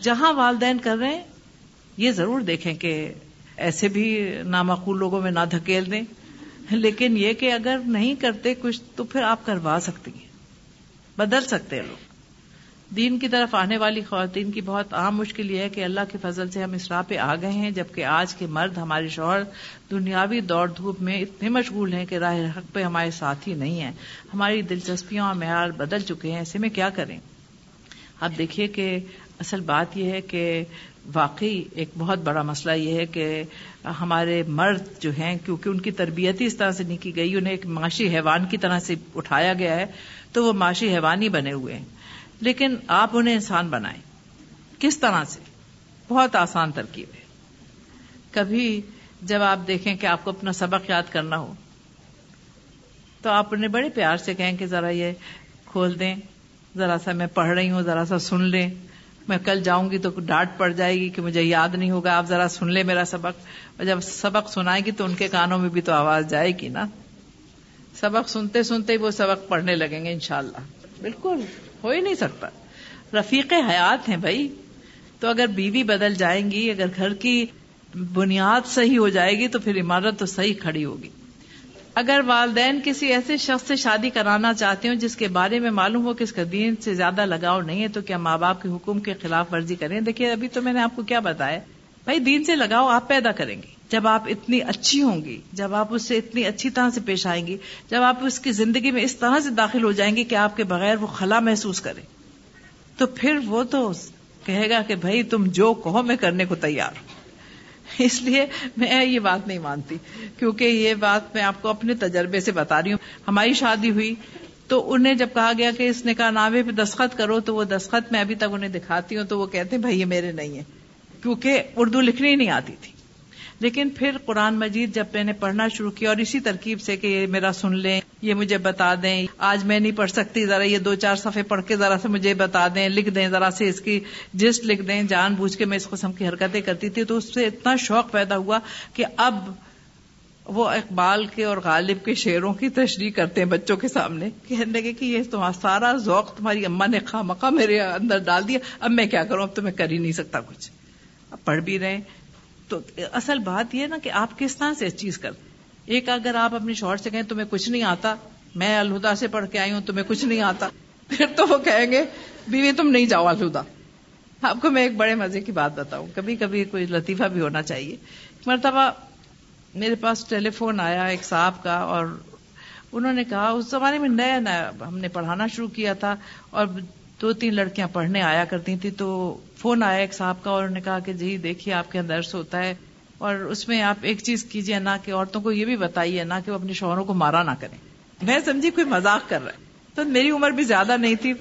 Speaker 1: جہاں والدین کر رہے ہیں، یہ ضرور دیکھیں کہ ایسے بھی نامعقول لوگوں میں نہ دھکیل دیں۔ لیکن یہ کہ اگر نہیں کرتے کچھ تو پھر آپ کروا سکتی ہیں، بدل سکتے ہیں لوگ۔ دین کی طرف آنے والی خواتین کی بہت عام مشکل یہ ہے کہ اللہ کے فضل سے ہم اس راہ پہ آ گئے ہیں، جبکہ آج کے مرد ہمارے شوہر دنیاوی دوڑ دھوپ میں اتنے مشغول ہیں کہ راہ حق پہ ہمارے ساتھ ہی نہیں ہیں۔ ہماری دلچسپیاں اور معیار بدل چکے ہیں، ایسے میں کیا کریں؟ آپ دیکھیے کہ اصل بات یہ ہے کہ واقعی ایک بہت بڑا مسئلہ یہ ہے کہ ہمارے مرد جو ہیں، کیونکہ ان کی تربیت ہی اس طرح سے نہیں کی گئی، انہیں ایک معاشی حیوان کی طرح سے اٹھایا گیا ہے، تو وہ معاشی حیوان ہی بنے ہوئے ہیں۔ لیکن آپ انہیں انسان بنائیں۔ کس طرح سے؟ بہت آسان ترکیب ہے۔ کبھی جب آپ دیکھیں کہ آپ کو اپنا سبق یاد کرنا ہو، تو آپ انہیں بڑے پیار سے کہیں کہ ذرا یہ کھول دیں، ذرا سا میں پڑھ رہی ہوں، ذرا سا سن لیں۔ میں کل جاؤں گی تو ڈانٹ پڑ جائے گی کہ مجھے یاد نہیں ہوگا، آپ ذرا سن لیں میرا سبق۔ اور جب سبق سنائے گی تو ان کے کانوں میں بھی تو آواز جائے گی نا۔ سبق سنتے سنتے وہ سبق پڑھنے لگیں گے انشاءاللہ۔ بالکل۔ ہو ہی نہیں سکتا۔ رفیق حیات ہیں بھائی۔ تو اگر بیوی بدل جائیں گی، اگر گھر کی بنیاد صحیح ہو جائے گی، تو پھر عمارت تو صحیح کھڑی ہوگی۔ اگر والدین کسی ایسے شخص سے شادی کرانا چاہتے ہوں، جس کے بارے میں معلوم ہو کہ اس کا دین سے زیادہ لگاؤ نہیں ہے، تو کیا ماں باپ کے حکم کے خلاف ورزی کریں؟ دیکھیے، ابھی تو میں نے آپ کو کیا بتایا۔ بھائی، دین سے لگاؤ آپ پیدا کریں گے۔ جب آپ اتنی اچھی ہوں گی، جب آپ اس سے اتنی اچھی طرح سے پیش آئیں گی، جب آپ اس کی زندگی میں اس طرح سے داخل ہو جائیں گے کہ آپ کے بغیر وہ خلا محسوس کرے، تو پھر وہ تو کہے گا کہ بھائی تم جو کہو میں کرنے کو تیار ہوں۔ اس لیے میں یہ بات نہیں مانتی، کیونکہ یہ بات میں آپ کو اپنے تجربے سے بتا رہی ہوں۔ ہماری شادی ہوئی تو انہیں جب کہا گیا کہ اس نے کہا ناوے پہ دستخط کرو، تو وہ دستخط میں ابھی تک انہیں دکھاتی ہوں تو وہ کہتے ہیں بھائی یہ میرے نہیں ہے کیونکہ اردو لکھنی نہیں آتی تھی۔ لیکن پھر قرآن مجید جب میں نے پڑھنا شروع کیا اور اسی ترکیب سے کہ یہ میرا سن لیں، یہ مجھے بتا دیں، آج میں نہیں پڑھ سکتی، ذرا یہ دو چار صفحے پڑھ کے ذرا سے مجھے بتا دیں، لکھ دیں، ذرا سے اس کی جسٹ لکھ دیں، جان بوجھ کے میں اس قسم کی حرکتیں کرتی تھی تو اس سے اتنا شوق پیدا ہوا کہ اب وہ اقبال کے اور غالب کے شعروں کی تشریح کرتے ہیں بچوں کے سامنے، کہنے لگے کہ یہ تمہارا سارا ذوق تمہاری اما نے خواہ میرے اندر ڈال دیا، اب میں کیا کروں؟ اب تو میں کر ہی نہیں سکتا کچھ۔ اب پڑھ بھی رہے تو اصل بات یہ نا کہ آپ کس طرح سے اس چیز کر ایک اگر آپ اپنی شوہر سے کہیں تمہیں کچھ نہیں آتا، میں الہدا سے پڑھ کے آئی ہوں، تمہیں کچھ نہیں آتا، پھر تو وہ کہیں گے، بیوی تم نہیں جاؤ الہدا۔ آپ کو میں ایک بڑے مزے کی بات بتاؤں کبھی کبھی کوئی لطیفہ بھی ہونا چاہیے۔ مرتبہ میرے پاس ٹیلی فون آیا ایک صاحب کا اور انہوں نے کہا، اس زمانے میں نیا نیا ہم نے پڑھانا شروع کیا تھا اور دو تین لڑکیاں پڑھنے آیا کرتی تھی تو فون آیا ایک صاحب کا اور انہوں نے کہا کہ جی دیکھیے آپ کے اندر درس ہوتا ہے اور اس میں آپ ایک چیز کیجیے نہ کہ عورتوں کو یہ بھی بتائیے نہ کہ وہ اپنے شوہروں کو مارا نہ کریں۔ میں سمجھی کوئی مذاق کر رہا ہے۔ تو میری عمر بھی زیادہ نہیں تھی۔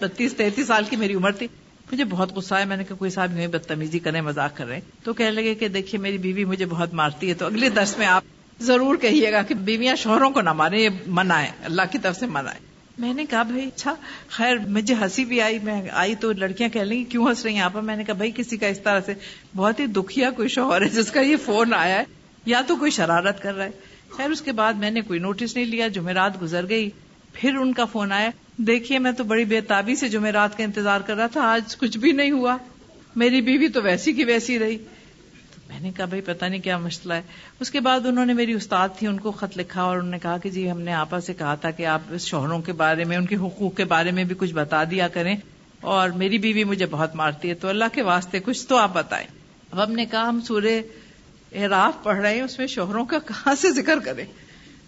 Speaker 1: بتیس، تینتیس سال کی میری عمر تھی۔ مجھے بہت غصہ ہے میں نے کہا کوئی صاحب یوں بدتمیزی کریں، مذاق کر رہے ہیں۔ تو کہنے لگے کہ دیکھیے میری بیوی مجھے بہت مارتی ہے۔ تو اگلے درس میں آپ ضرور کہیے گا کہ بیویاں شوہروں کو نہ مارے یہ منع ہے۔ اللہ کی طرف سے منع ہے۔ میں نے کہا، بھائی اچھا خیر، مجھے ہنسی بھی آئی، میں آئی تو لڑکیاں کہہ لیں گی کیوں ہنس رہی ہیں آپ? میں نے کہا، بھائی کسی کا اس طرح سے بہت ہی دکھیا کوئی شوہر ہے جس کا یہ فون آیا ہے، یا تو کوئی شرارت کر رہا ہے. خیر، اس کے بعد میں نے کوئی نوٹس نہیں لیا، جمعرات گزر گئی، پھر ان کا فون آیا۔ دیکھیے، میں تو بڑی بے تابی سے جمعرات کا انتظار کر رہا تھا، آج کچھ بھی نہیں ہوا۔ میری بیوی تو ویسی کی ویسی رہی۔ میں نے کہا بھائی پتہ نہیں کیا مسئلہ ہے. اس کے بعد انہوں نے میری استاد تھی، ان کو خط لکھا اور انہوں نے کہا کہ جی ہم نے آپا سے کہا تھا کہ آپ اس شوہروں کے بارے میں، ان کے حقوق کے بارے میں بھی کچھ بتا دیا کریں اور میری بیوی مجھے بہت مارتی ہے، تو اللہ کے واسطے کچھ تو آپ بتائیں۔ اب ہم نے کہا، ہم سورے اعراف پڑھ رہے ہیں، اس میں شوہروں کا کہاں سے ذکر کریں؟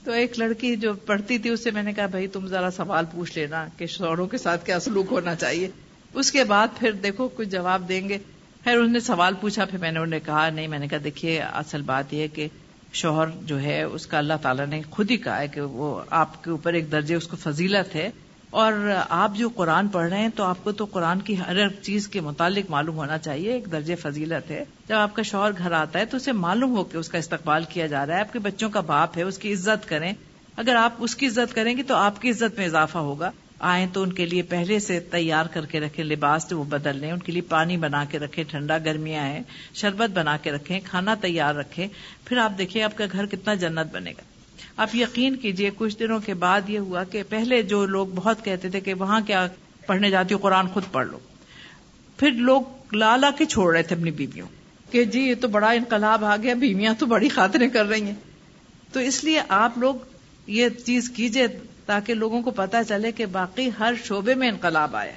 Speaker 1: تو ایک لڑکی جو پڑھتی تھی اس سے میں نے کہا، بھائی تم ذرا سوال پوچھ لینا کہ شوہروں کے ساتھ کیا سلوک ہونا چاہیے؟ اس کے بعد پھر دیکھو کچھ جواب دیں گے۔ خیر انہوں نے سوال پوچھا، پھر میں نے انہیں کہا، نہیں، میں نے کہا، دیکھیے، اصل بات یہ کہ شوہر جو ہے، اس کا اللہ تعالیٰ نے خود ہی کہا ہے کہ وہ آپ کے اوپر ایک درجے، اس کو فضیلت ہے۔ اور آپ جو قرآن پڑھ رہے ہیں، تو آپ کو تو قرآن کی ہر چیز کے متعلق معلوم ہونا چاہیے، ایک درجے فضیلت ہے۔ جب آپ کا شوہر گھر آتا ہے، تو اسے معلوم ہو کہ اس کا استقبال کیا جا رہا ہے، آپ کے بچوں کا باپ ہے، اس کی عزت کریں۔ اگر آپ اس کی عزت کریں گے، تو آپ کی عزت میں اضافہ ہوگا۔ آئیں تو ان کے لیے پہلے سے تیار کر کے رکھیں، لباس جو وہ بدل لیں، ان کے لیے پانی بنا کے رکھیں، ٹھنڈا گرمیاں ہیں، شربت بنا کے رکھیں، کھانا تیار رکھیں، پھر آپ دیکھیں آپ کا گھر کتنا جنت بنے گا۔ آپ یقین کیجیے، کچھ دنوں کے بعد یہ ہوا کہ پہلے جو لوگ بہت کہتے تھے کہ وہاں کیا پڑھنے جاتی ہو، قرآن خود پڑھ لو۔ پھر لوگ لالا کے چھوڑ رہے تھے اپنی بیویوں کہ جی یہ تو بڑا انقلاب آ گیا، بیویاں تو بڑی خاطریں کر رہی ہیں۔ تو اس لیے آپ لوگ یہ چیز کیجیے تاکہ لوگوں کو پتا چلے کہ باقی ہر شعبے میں انقلاب آیا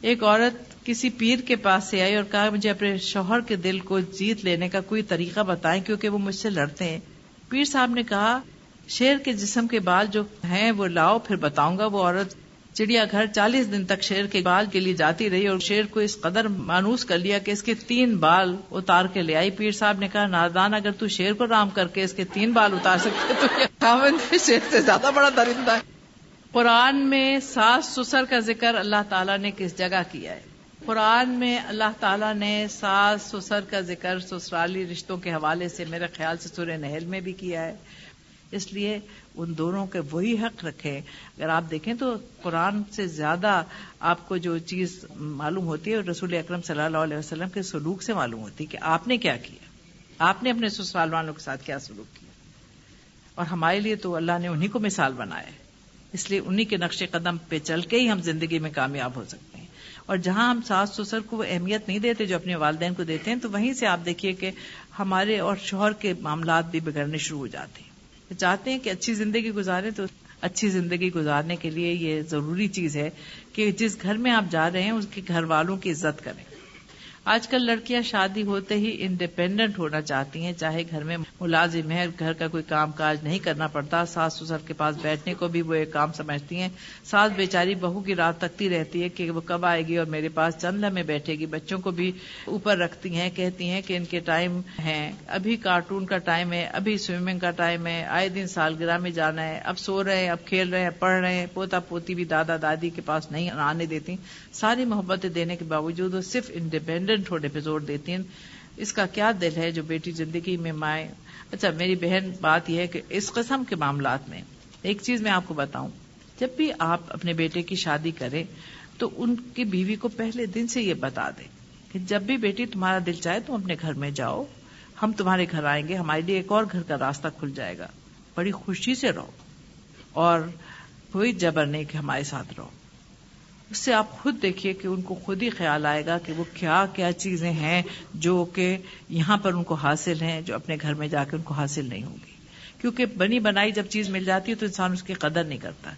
Speaker 1: ایک عورت کسی پیر کے پاس سے آئی اور کہا، مجھے اپنے شوہر کے دل کو جیت لینے کا کوئی طریقہ بتائیں، کیونکہ وہ مجھ سے لڑتے ہیں۔ پیر صاحب نے کہا، شیر کے جسم کے بال جو ہیں، وہ لاؤ، پھر بتاؤں گا۔ وہ عورت چڑیا گھر چالیس دن تک شیر کے بال کے لیے جاتی رہی اور شیر کو اس قدر مانوس کر لیا کہ اس کے تین بال اتار کے لے آئی۔ پیر صاحب نے کہا، نادان، اگر تو شیر کو رام کر کے اس کے تین بال اتار سکتے تو شیر سے زیادہ بڑا درندہ ہے۔ قرآن میں ساس سسر کا ذکر اللہ تعالیٰ نے کس جگہ کیا ہے؟ قرآن میں اللہ تعالیٰ نے ساس سسر کا ذکر سسرالی رشتوں کے حوالے سے میرے خیال سے سورہ نہل میں بھی کیا ہے۔ اس لیے ان دونوں کے وہی حق رکھے۔ اگر آپ دیکھیں تو قرآن سے زیادہ آپ کو جو چیز معلوم ہوتی ہے، رسول اکرم صلی اللہ علیہ وسلم کے سلوک سے معلوم ہوتی ہے کہ آپ نے کیا کیا۔ آپ نے اپنے سسرال والوں کے ساتھ کیا سلوک کیا۔ اور ہمارے لیے تو اللہ نے انہیں کو مثال بنایا ہے۔ اس لیے انہیں کے نقش قدم پہ چل کے ہی ہم زندگی میں کامیاب ہو سکتے ہیں۔ اور جہاں ہم ساس سسر کو وہ اہمیت نہیں دیتے جو اپنے والدین کو دیتے ہیں، تو وہیں سے آپ دیکھیے کہ ہمارے اور شوہر کے معاملات بھی بگڑنے شروع ہو جاتے ہیں۔ چاہتے ہیں کہ اچھی زندگی گزارے تو اچھی زندگی گزارنے کے لیے یہ ضروری چیز ہے کہ جس گھر میں آپ جا رہے ہیں، اس کے گھر والوں کی عزت کریں۔ آج کل لڑکیاں شادی ہوتے ہی انڈیپینڈنٹ ہونا چاہتی ہیں، چاہے گھر میں ملازم ہے گھر کا کوئی کام کاج نہیں کرنا پڑتا، ساس سسر کے پاس بیٹھنے کو بھی وہ ایک کام سمجھتی ہیں۔ ساس بیچاری بہو کی رات تکتی رہتی ہے کہ وہ کب آئے گی اور میرے پاس چند لمحے بیٹھے گی۔ بچوں کو بھی اوپر رکھتی ہیں، کہتی ہیں کہ ان کے ٹائم ہیں۔ ابھی کارٹون کا ٹائم ہے، ابھی سوئمنگ کا ٹائم ہے، آئے دن سالگرہ میں جانا ہے۔ اب سو رہے ہیں، اب کھیل رہے ہیں، پڑھ رہے ہیں۔ پوتا پوتی بھی دادا دادی کے پاس نہیں آنے دیتی۔ ساری محبتیں دینے کے باوجود وہ صرف انڈیپینڈنٹ ہونے پہ زور دیتی ہیں۔ اس کا کیا دل ہے جو بیٹی زندگی میں مائیں اچھا میری بہن بات یہ ہے کہ اس قسم کے معاملات میں ایک چیز میں آپ کو بتاؤں۔ جب بھی آپ اپنے بیٹے کی شادی کریں تو ان کی بیوی کو پہلے دن سے یہ بتا دیں کہ جب بھی بیٹی تمہارا دل چاہے تم اپنے گھر میں جاؤ، ہم تمہارے گھر آئیں گے، ہمارے لیے ایک اور گھر کا راستہ کھل جائے گا۔ بڑی خوشی سے رہو اور کوئی جبر نہیں کہ ہمارے ساتھ رہو۔ اس سے آپ خود دیکھیے کہ ان کو خود ہی خیال آئے گا کہ وہ کیا کیا چیزیں ہیں جو کہ یہاں پر ان کو حاصل ہیں، جو اپنے گھر میں جا کے ان کو حاصل نہیں ہوں گی۔ کیونکہ بنی بنائی جب چیز مل جاتی ہے تو انسان اس کی قدر نہیں کرتا۔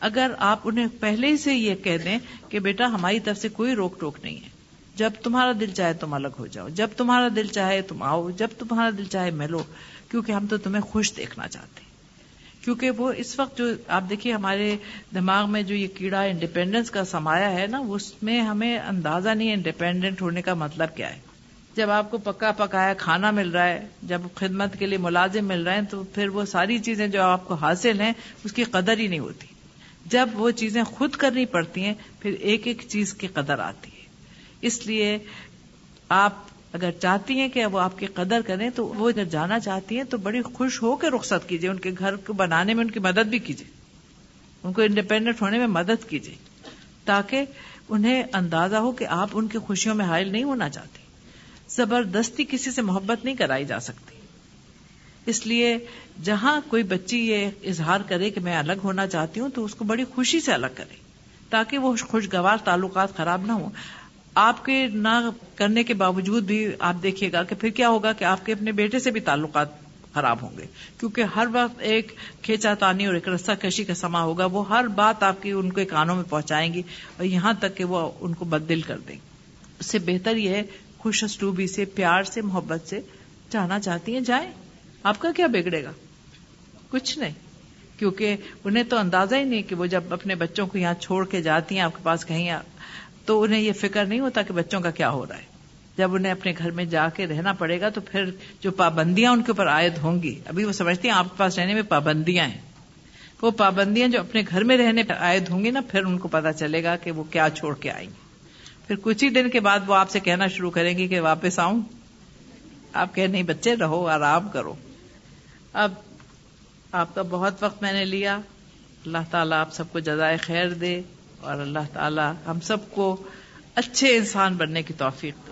Speaker 1: اگر آپ انہیں پہلے ہی سے یہ کہہ دیں کہ بیٹا ہماری طرف سے کوئی روک ٹوک نہیں ہے۔ جب تمہارا دل چاہے تم الگ ہو جاؤ، جب تمہارا دل چاہے تم آؤ، جب تمہارا دل چاہے ملو کیونکہ ہم تو تمہیں خوش دیکھنا چاہتے ہیں۔ کیونکہ وہ اس وقت جو آپ دیکھیے ہمارے دماغ میں جو یہ کیڑا انڈیپینڈنس کا سمایا ہے نا اس میں ہمیں اندازہ نہیں ہے انڈیپینڈنٹ ہونے کا مطلب کیا ہے۔ جب آپ کو پکا پکایا کھانا مل رہا ہے، جب خدمت کے لیے ملازم مل رہے ہیں، تو پھر وہ ساری چیزیں جو آپ کو حاصل ہیں، اس کی قدر ہی نہیں ہوتی۔ جب وہ چیزیں خود کرنی پڑتی ہیں، پھر ایک ایک چیز کی قدر آتی ہے۔ اس لیے آپ اگر چاہتی ہیں کہ وہ آپ کی قدر کریں تو وہ اگر جانا چاہتی ہیں تو بڑی خوش ہو کے رخصت کیجیے ان کے گھر کو بنانے میں ان کی مدد بھی کیجیے ان کو انڈیپینڈنٹ ہونے میں مدد کیجیے تاکہ انہیں اندازہ ہو کہ آپ ان کی خوشیوں میں حائل نہیں ہونا چاہتے۔ زبردستی کسی سے محبت نہیں کرائی جا سکتی۔ اس لیے جہاں کوئی بچی یہ اظہار کرے کہ میں الگ ہونا چاہتی ہوں تو اس کو بڑی خوشی سے الگ کرے، تاکہ وہ خوشگوار تعلقات خراب نہ ہوں۔ آپ کے نہ کرنے کے باوجود بھی آپ دیکھیے گا کہ پھر کیا ہوگا کہ آپ کے اپنے بیٹے سے بھی تعلقات خراب ہوں گے۔ کیونکہ ہر وقت ایک کھینچا تانی اور ایک رسہ کشی کا سما ہوگا، وہ ہر بات آپ کی ان کے کانوں میں پہنچائیں گی اور یہاں تک کہ وہ ان کو بدل کر دیں۔ اس سے بہتر یہ ہے، خوش اسٹوبی سے، پیار سے، محبت سے جانا چاہتی ہیں۔ جائیں۔ آپ کا کیا بگڑے گا؟ کچھ نہیں۔ کیونکہ انہیں تو اندازہ ہی نہیں کہ وہ جب اپنے بچوں کو یہاں چھوڑ کے جاتی ہیں، آپ کے پاس کہیں تو انہیں یہ فکر نہیں ہوتا کہ بچوں کا کیا ہو رہا ہے۔ جب انہیں اپنے گھر میں جا کے رہنا پڑے گا تو پھر جو پابندیاں ان کے اوپر عائد ہوں گی۔ ابھی وہ سمجھتی ہیں آپ کے پاس رہنے میں پابندیاں ہیں۔ وہ پابندیاں جو اپنے گھر میں رہنے پر عائد ہوں گی نا، پھر ان کو پتا چلے گا کہ وہ کیا چھوڑ کے آئیں گے پھر کچھ ہی دن کے بعد وہ آپ سے کہنا شروع کریں گی کہ واپس آؤں۔ آپ کہ نہیں بچے رہو، آرام کرو۔ اب آپ کا بہت وقت میں نے لیا۔ اللہ تعالیٰ آپ سب کو جزائے خیر دے۔ اور اللہ تعالی ہم سب کو اچھے انسان بننے کی توفیق دے۔